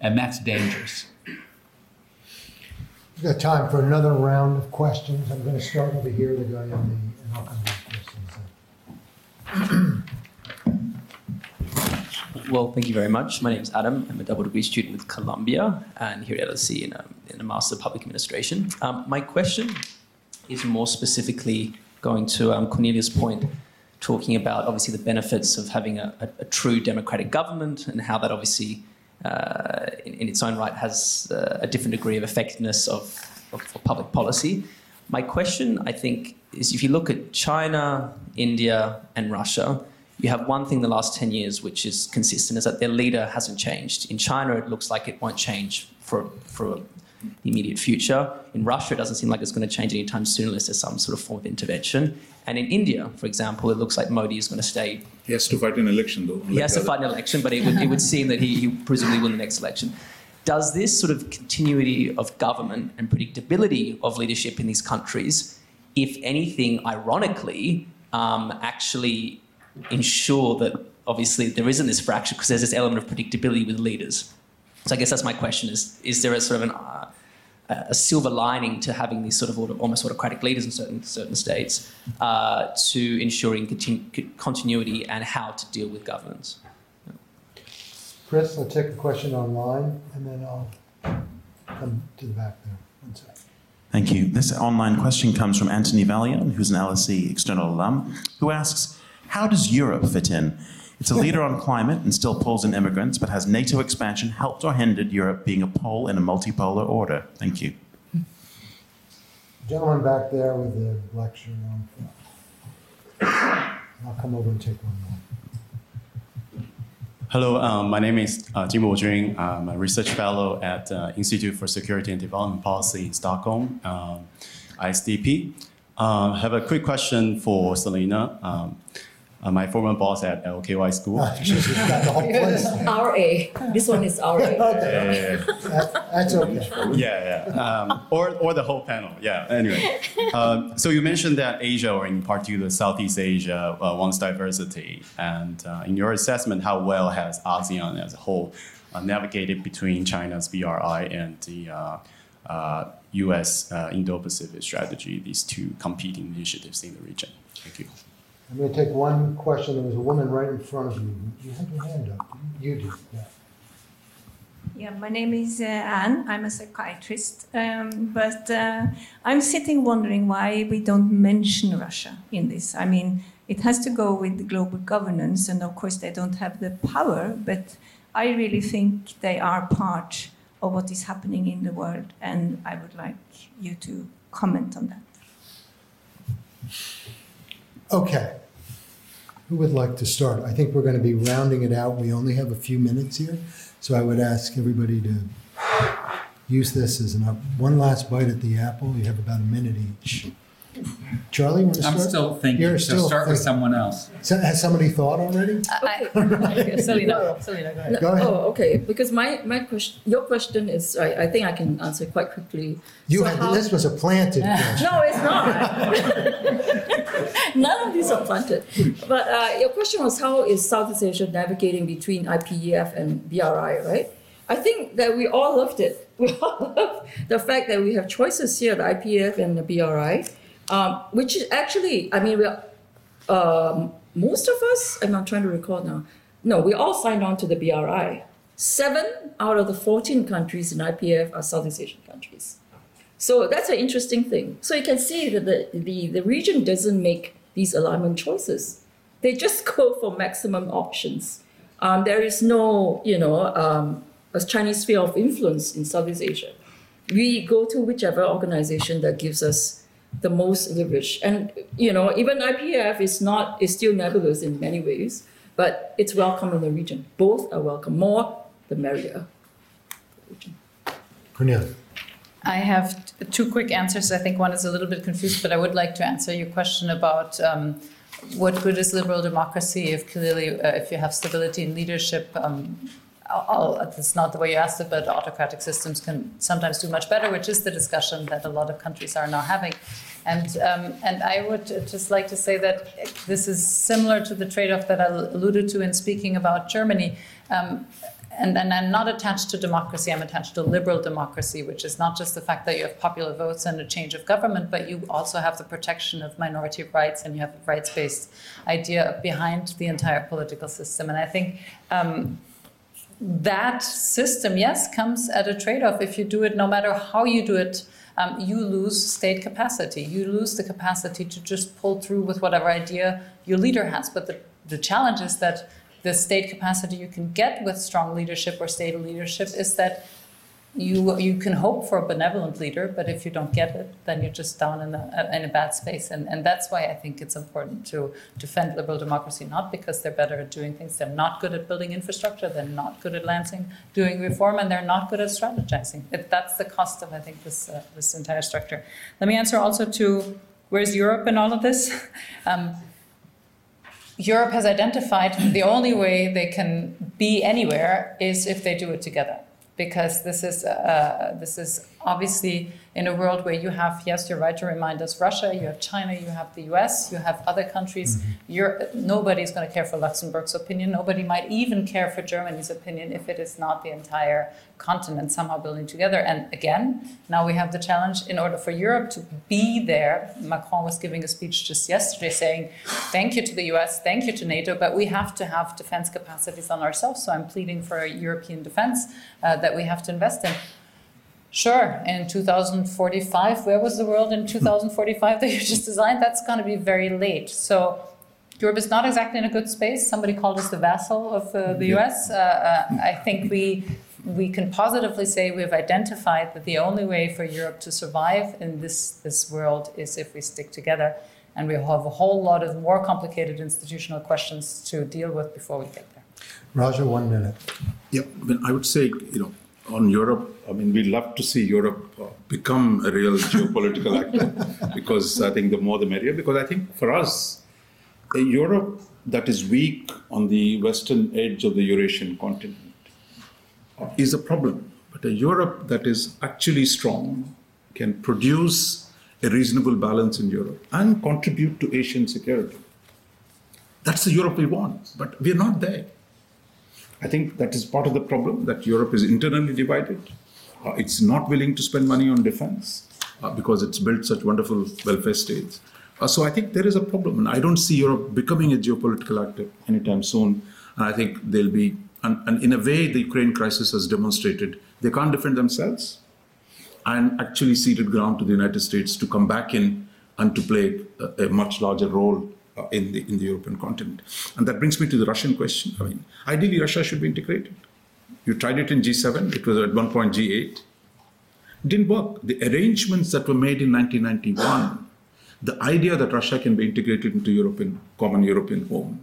and that's dangerous. We've got time for another round of questions. I'm going to start over here, the guy on the, and I'll come back Well, thank you very much. My name is Adam. I'm a double degree student with Columbia and here at LSE in a, in a Master of Public Administration. Um, my question is more specifically going to um, Cornelia's point talking about obviously the benefits of having a, a, a true democratic government and how that obviously, uh, in, in, its own right, has uh, a different degree of effectiveness of, of, of public policy. My question, I think, is if you look at China, India, and Russia, you have one thing the last 10 years which is consistent is that their leader hasn't changed. In China, it looks like it won't change for, for the immediate future. In Russia, it doesn't seem like it's going to change anytime soon unless there's some sort of form of intervention. And in India, for example, it looks like Modi is going to stay. He has to fight an election, though. He has to fight an election, but it would, it would seem that he, he presumably win the next election. Does this sort of continuity of government and predictability of leadership in these countries, if anything, ironically, um, actually ensure that obviously there isn't this fracture because there's this element of predictability with leaders? So I guess that's my question: is is there a sort of an uh, a silver lining to having these sort of almost autocratic leaders in certain certain states uh, to ensuring continu- continuity and how to deal with governance. Chris, I'll take a question online and then I'll come to the back there. One second. Thank you. This online question comes from Anthony Valion, who's an LSE external alum, who asks, how does Europe fit in? It's a leader on climate and still pulls in immigrants, but has NATO expansion helped or hindered Europe being a pole in a multipolar order? Thank you. Gentleman back there with the lecture on. I'll come over and take one more. Hello, um, my name is uh, Jim Jun. I'm a research fellow at uh, Institute for Security and Development Policy in Stockholm, um, ISDP. Uh, I have a quick question for Selina. Um, uh, my former boss at LKY School. RA. This one is RA. okay. That's okay. Yeah, yeah. Um, or, or the whole panel. Yeah, anyway. Um, so you mentioned that Asia, or in particular Southeast Asia, uh, wants diversity. And uh, in your assessment, how well has ASEAN as a whole uh, navigated between China's BRI and the uh, US uh, Indo Pacific strategy, these two competing initiatives in the region? Thank you. I'm going to take one question. There was a woman right in front of you. You had your hand up. You did. Yeah. Yeah, my name is uh, Anne. I'm a psychiatrist. Um, but uh, I'm sitting wondering why we don't mention Russia in this. I mean, it has to go with global governance, and of course, they don't have the power, but I really think they are part of what is happening in the world, and I would like you to comment on that. Okay. Who would like to start? I think we're going to be rounding it out. We only have a few minutes here, so I would ask everybody to use this as an, one last bite at the apple. You have about a minute each. Charlie, you want to start? I'm still thinking. You're so still start with someone else. So, has somebody thought already? Okay. Selina, Selina, go ahead. Go ahead. Oh, okay. Because my, my question, your question is, I, I think I can answer quite quickly. You So had, how- this was a planted question. No, it's not. None of these are planted. But uh, your question was how is Southeast Asia navigating between IPEF and BRI, right? I think that we all loved it. We all love the fact that we have choices here, the IPEF and the BRI, um, which is actually, I mean, we are, um, most of us, I'm not trying to recall now, no, we all signed on to the BRI. Seven out of the 14 countries in IPEF are Southeast Asian countries. So that's an interesting thing. So you can see that the, the, the region doesn't make these alignment choices. They just go for maximum options. Um, there is no, you know, um, a Chinese sphere of influence in Southeast Asia. We go to whichever organization that gives us the most leverage. And, you know, even IPEF is not, is still nebulous in many ways, but it's welcome in the region. Both are welcome. More, the merrier. Cornelia. I have two quick answers. I think one is a little bit confused, but I would like to answer your question about um, what good is liberal democracy if clearly, uh, if you have stability in leadership. Um, it's not the way you asked it, but autocratic systems can sometimes do much better, which is the discussion that a lot of countries are now having. And um, and I would just like to say that this is similar to the trade-off that I alluded to in speaking about Germany. Um, and, and I'm not attached to democracy, I'm attached to liberal democracy, which is not just the fact that you have popular votes and a change of government, but you also have the protection of minority rights and you have a rights based idea behind the entire political system. And I think um, that system, yes, comes at a trade off. If you do it, no matter how you do it, um, you lose state capacity. You lose the capacity to just pull through with whatever idea your leader has. But the, the challenge is that the state capacity you can get with strong leadership or state leadership is that you you can hope for a benevolent leader, but if you don't get it, then you're just down in a in a bad space, and and that's why I think it's important to defend liberal democracy, not because they're better at doing things, they're not good at building infrastructure, they're not good at lancing, doing reform, and they're not good at strategizing. That's the cost of I think this uh, this entire structure. Let me answer also to where's Europe in all of this. Um, Europe has identified the only way they can be anywhere is if they do it together, because this is uh, this is obviously in a world where you have, yes, you're right to remind us, Russia, you have China, you have the US, you have other countries. Mm-hmm. Nobody's going to care for Luxembourg's opinion. Nobody might even care for Germany's opinion if it is not the entire continent somehow building together. And again, now we have the challenge in order for Europe to be there. Macron was giving a speech just yesterday saying, thank you to the US, thank you to NATO, but we have to have defense capacities on ourselves. So I'm pleading for a European defense uh, that we have to invest in. Sure, in 2045, where was the world in 2045 that you just designed? That's going to be very late. So Europe is not exactly in a good space. Somebody called us the vassal of uh, the US. Uh, uh, I think we we can positively say we have identified that the only way for Europe to survive in this this world is if we stick together, and we have a whole lot of more complicated institutional questions to deal with before we get there. Raja, one minute. Yeah, I mean, I would say, you know, on Europe, I mean, we love to see Europe uh, become a real geopolitical actor because I think the more the merrier. Because I think for us, a Europe that is weak on the western edge of the Eurasian continent uh, is a problem. But a Europe that is actually strong can produce a reasonable balance in Europe and contribute to Asian security. That's the Europe we want, but we're not there. I think that is part of the problem that Europe is internally divided. Uh, it's not willing to spend money on defense uh, because it's built such wonderful welfare states. Uh, so I think there is a problem, and I don't see Europe becoming a geopolitical actor anytime soon. And I think they'll be, and, and in a way, the Ukraine crisis has demonstrated they can't defend themselves, and actually ceded ground to the United States to come back in and to play a, a much larger role uh, in the in the European continent. And that brings me to the Russian question. I mean, ideally, Russia should be integrated. You tried it in G7. It was at one point G8. Didn't work. The arrangements that were made in 1991, the idea that Russia can be integrated into European common European home,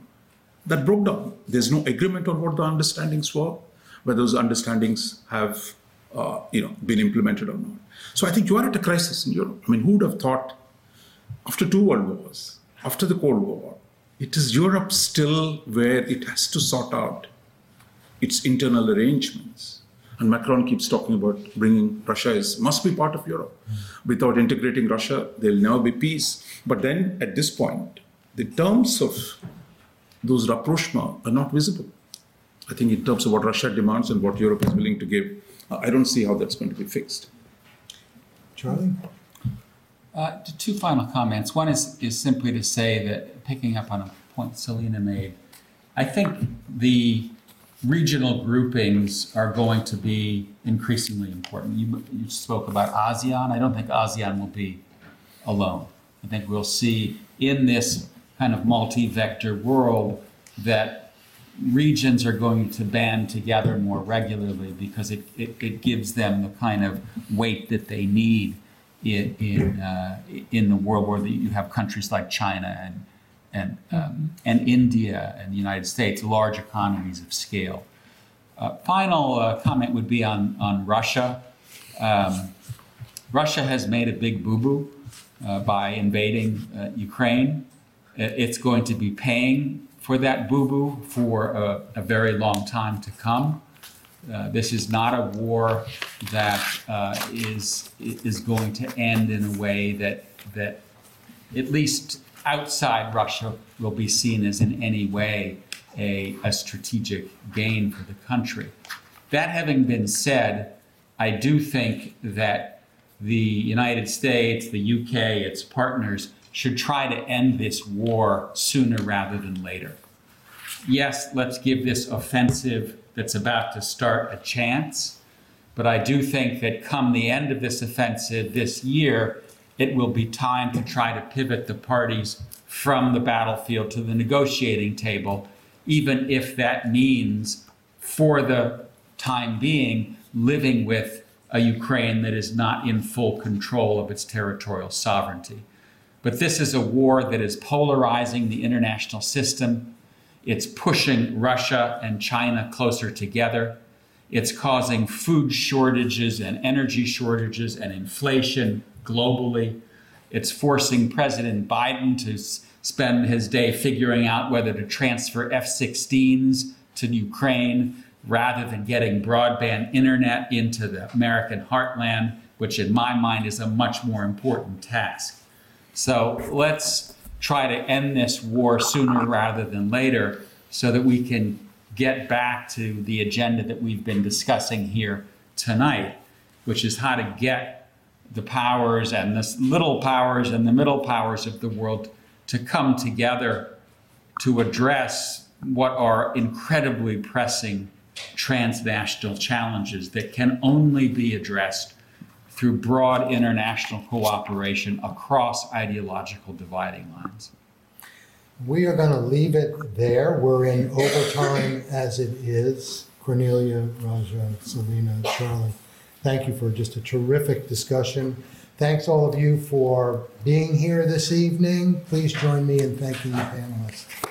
that broke down. There's no agreement on what the understandings were, whether those understandings have uh, you know been implemented or not. So I think you are at a crisis in Europe. I mean, who would have thought after two world wars, after the Cold War, it is Europe still where it has to sort out its internal arrangements. And Macron keeps talking about bringing Russia is must be part of Europe. Without integrating Russia, there'll never be peace. But then at this point, the terms of those rapprochements are not visible. I think in terms of what Russia demands and what Europe is willing to give, I don't see how that's going to be fixed. Charlie? Uh, two final comments. One is, is simply to say that, picking up on a point Selina made, I think the regional groupings are going to be increasingly important. You, you spoke about ASEAN. I don't think ASEAN will be alone. I think we'll see in this kind of multi vector world that regions are going to band together more regularly because it, it, it gives them the kind of weight that they need in in, uh, in the world where you have countries like China and and um, and India and the United States, large economies of scale. Uh, final uh, comment would be on on Russia. Um, Russia has made a big boo boo uh, by invading uh, Ukraine. It's going to be paying for that boo boo for a, a very long time to come. Uh, this is not a war that uh, is is going to end in a way that that at least outside Russia will be seen as in any way a, a strategic gain for the country. That having been said, I do think that the United States, the UK, its partners should try to end this war sooner rather than later. Yes, let's give this offensive that's about to start a chance. But I do think that come the end of this offensive this year, it will be time to try to pivot the parties from the battlefield to the negotiating table, even if that means, for the time being, living with a Ukraine that is not in full control of its territorial sovereignty. But this is a war that is polarizing the international system. It's pushing Russia and China closer together. It's causing food shortages and energy shortages and inflation globally. It's forcing President Biden to spend his day figuring out whether to transfer F 16s to Ukraine rather than getting broadband internet into the American heartland which in my mind is a much more important task. So let's try to end this war sooner rather than later so that we can get back to the agenda that we've been discussing here tonight, which is how to get the powers and the little powers and the middle powers of the world to come together to address what are incredibly pressing transnational challenges that can only be addressed through broad international cooperation across ideological dividing lines. We are going to leave it there. We're in overtime as it is. Cornelia, Raja, Selina, Charlie, thank you for just a terrific discussion. Thanks all of you for being here this evening. Please join me in thanking the panelists.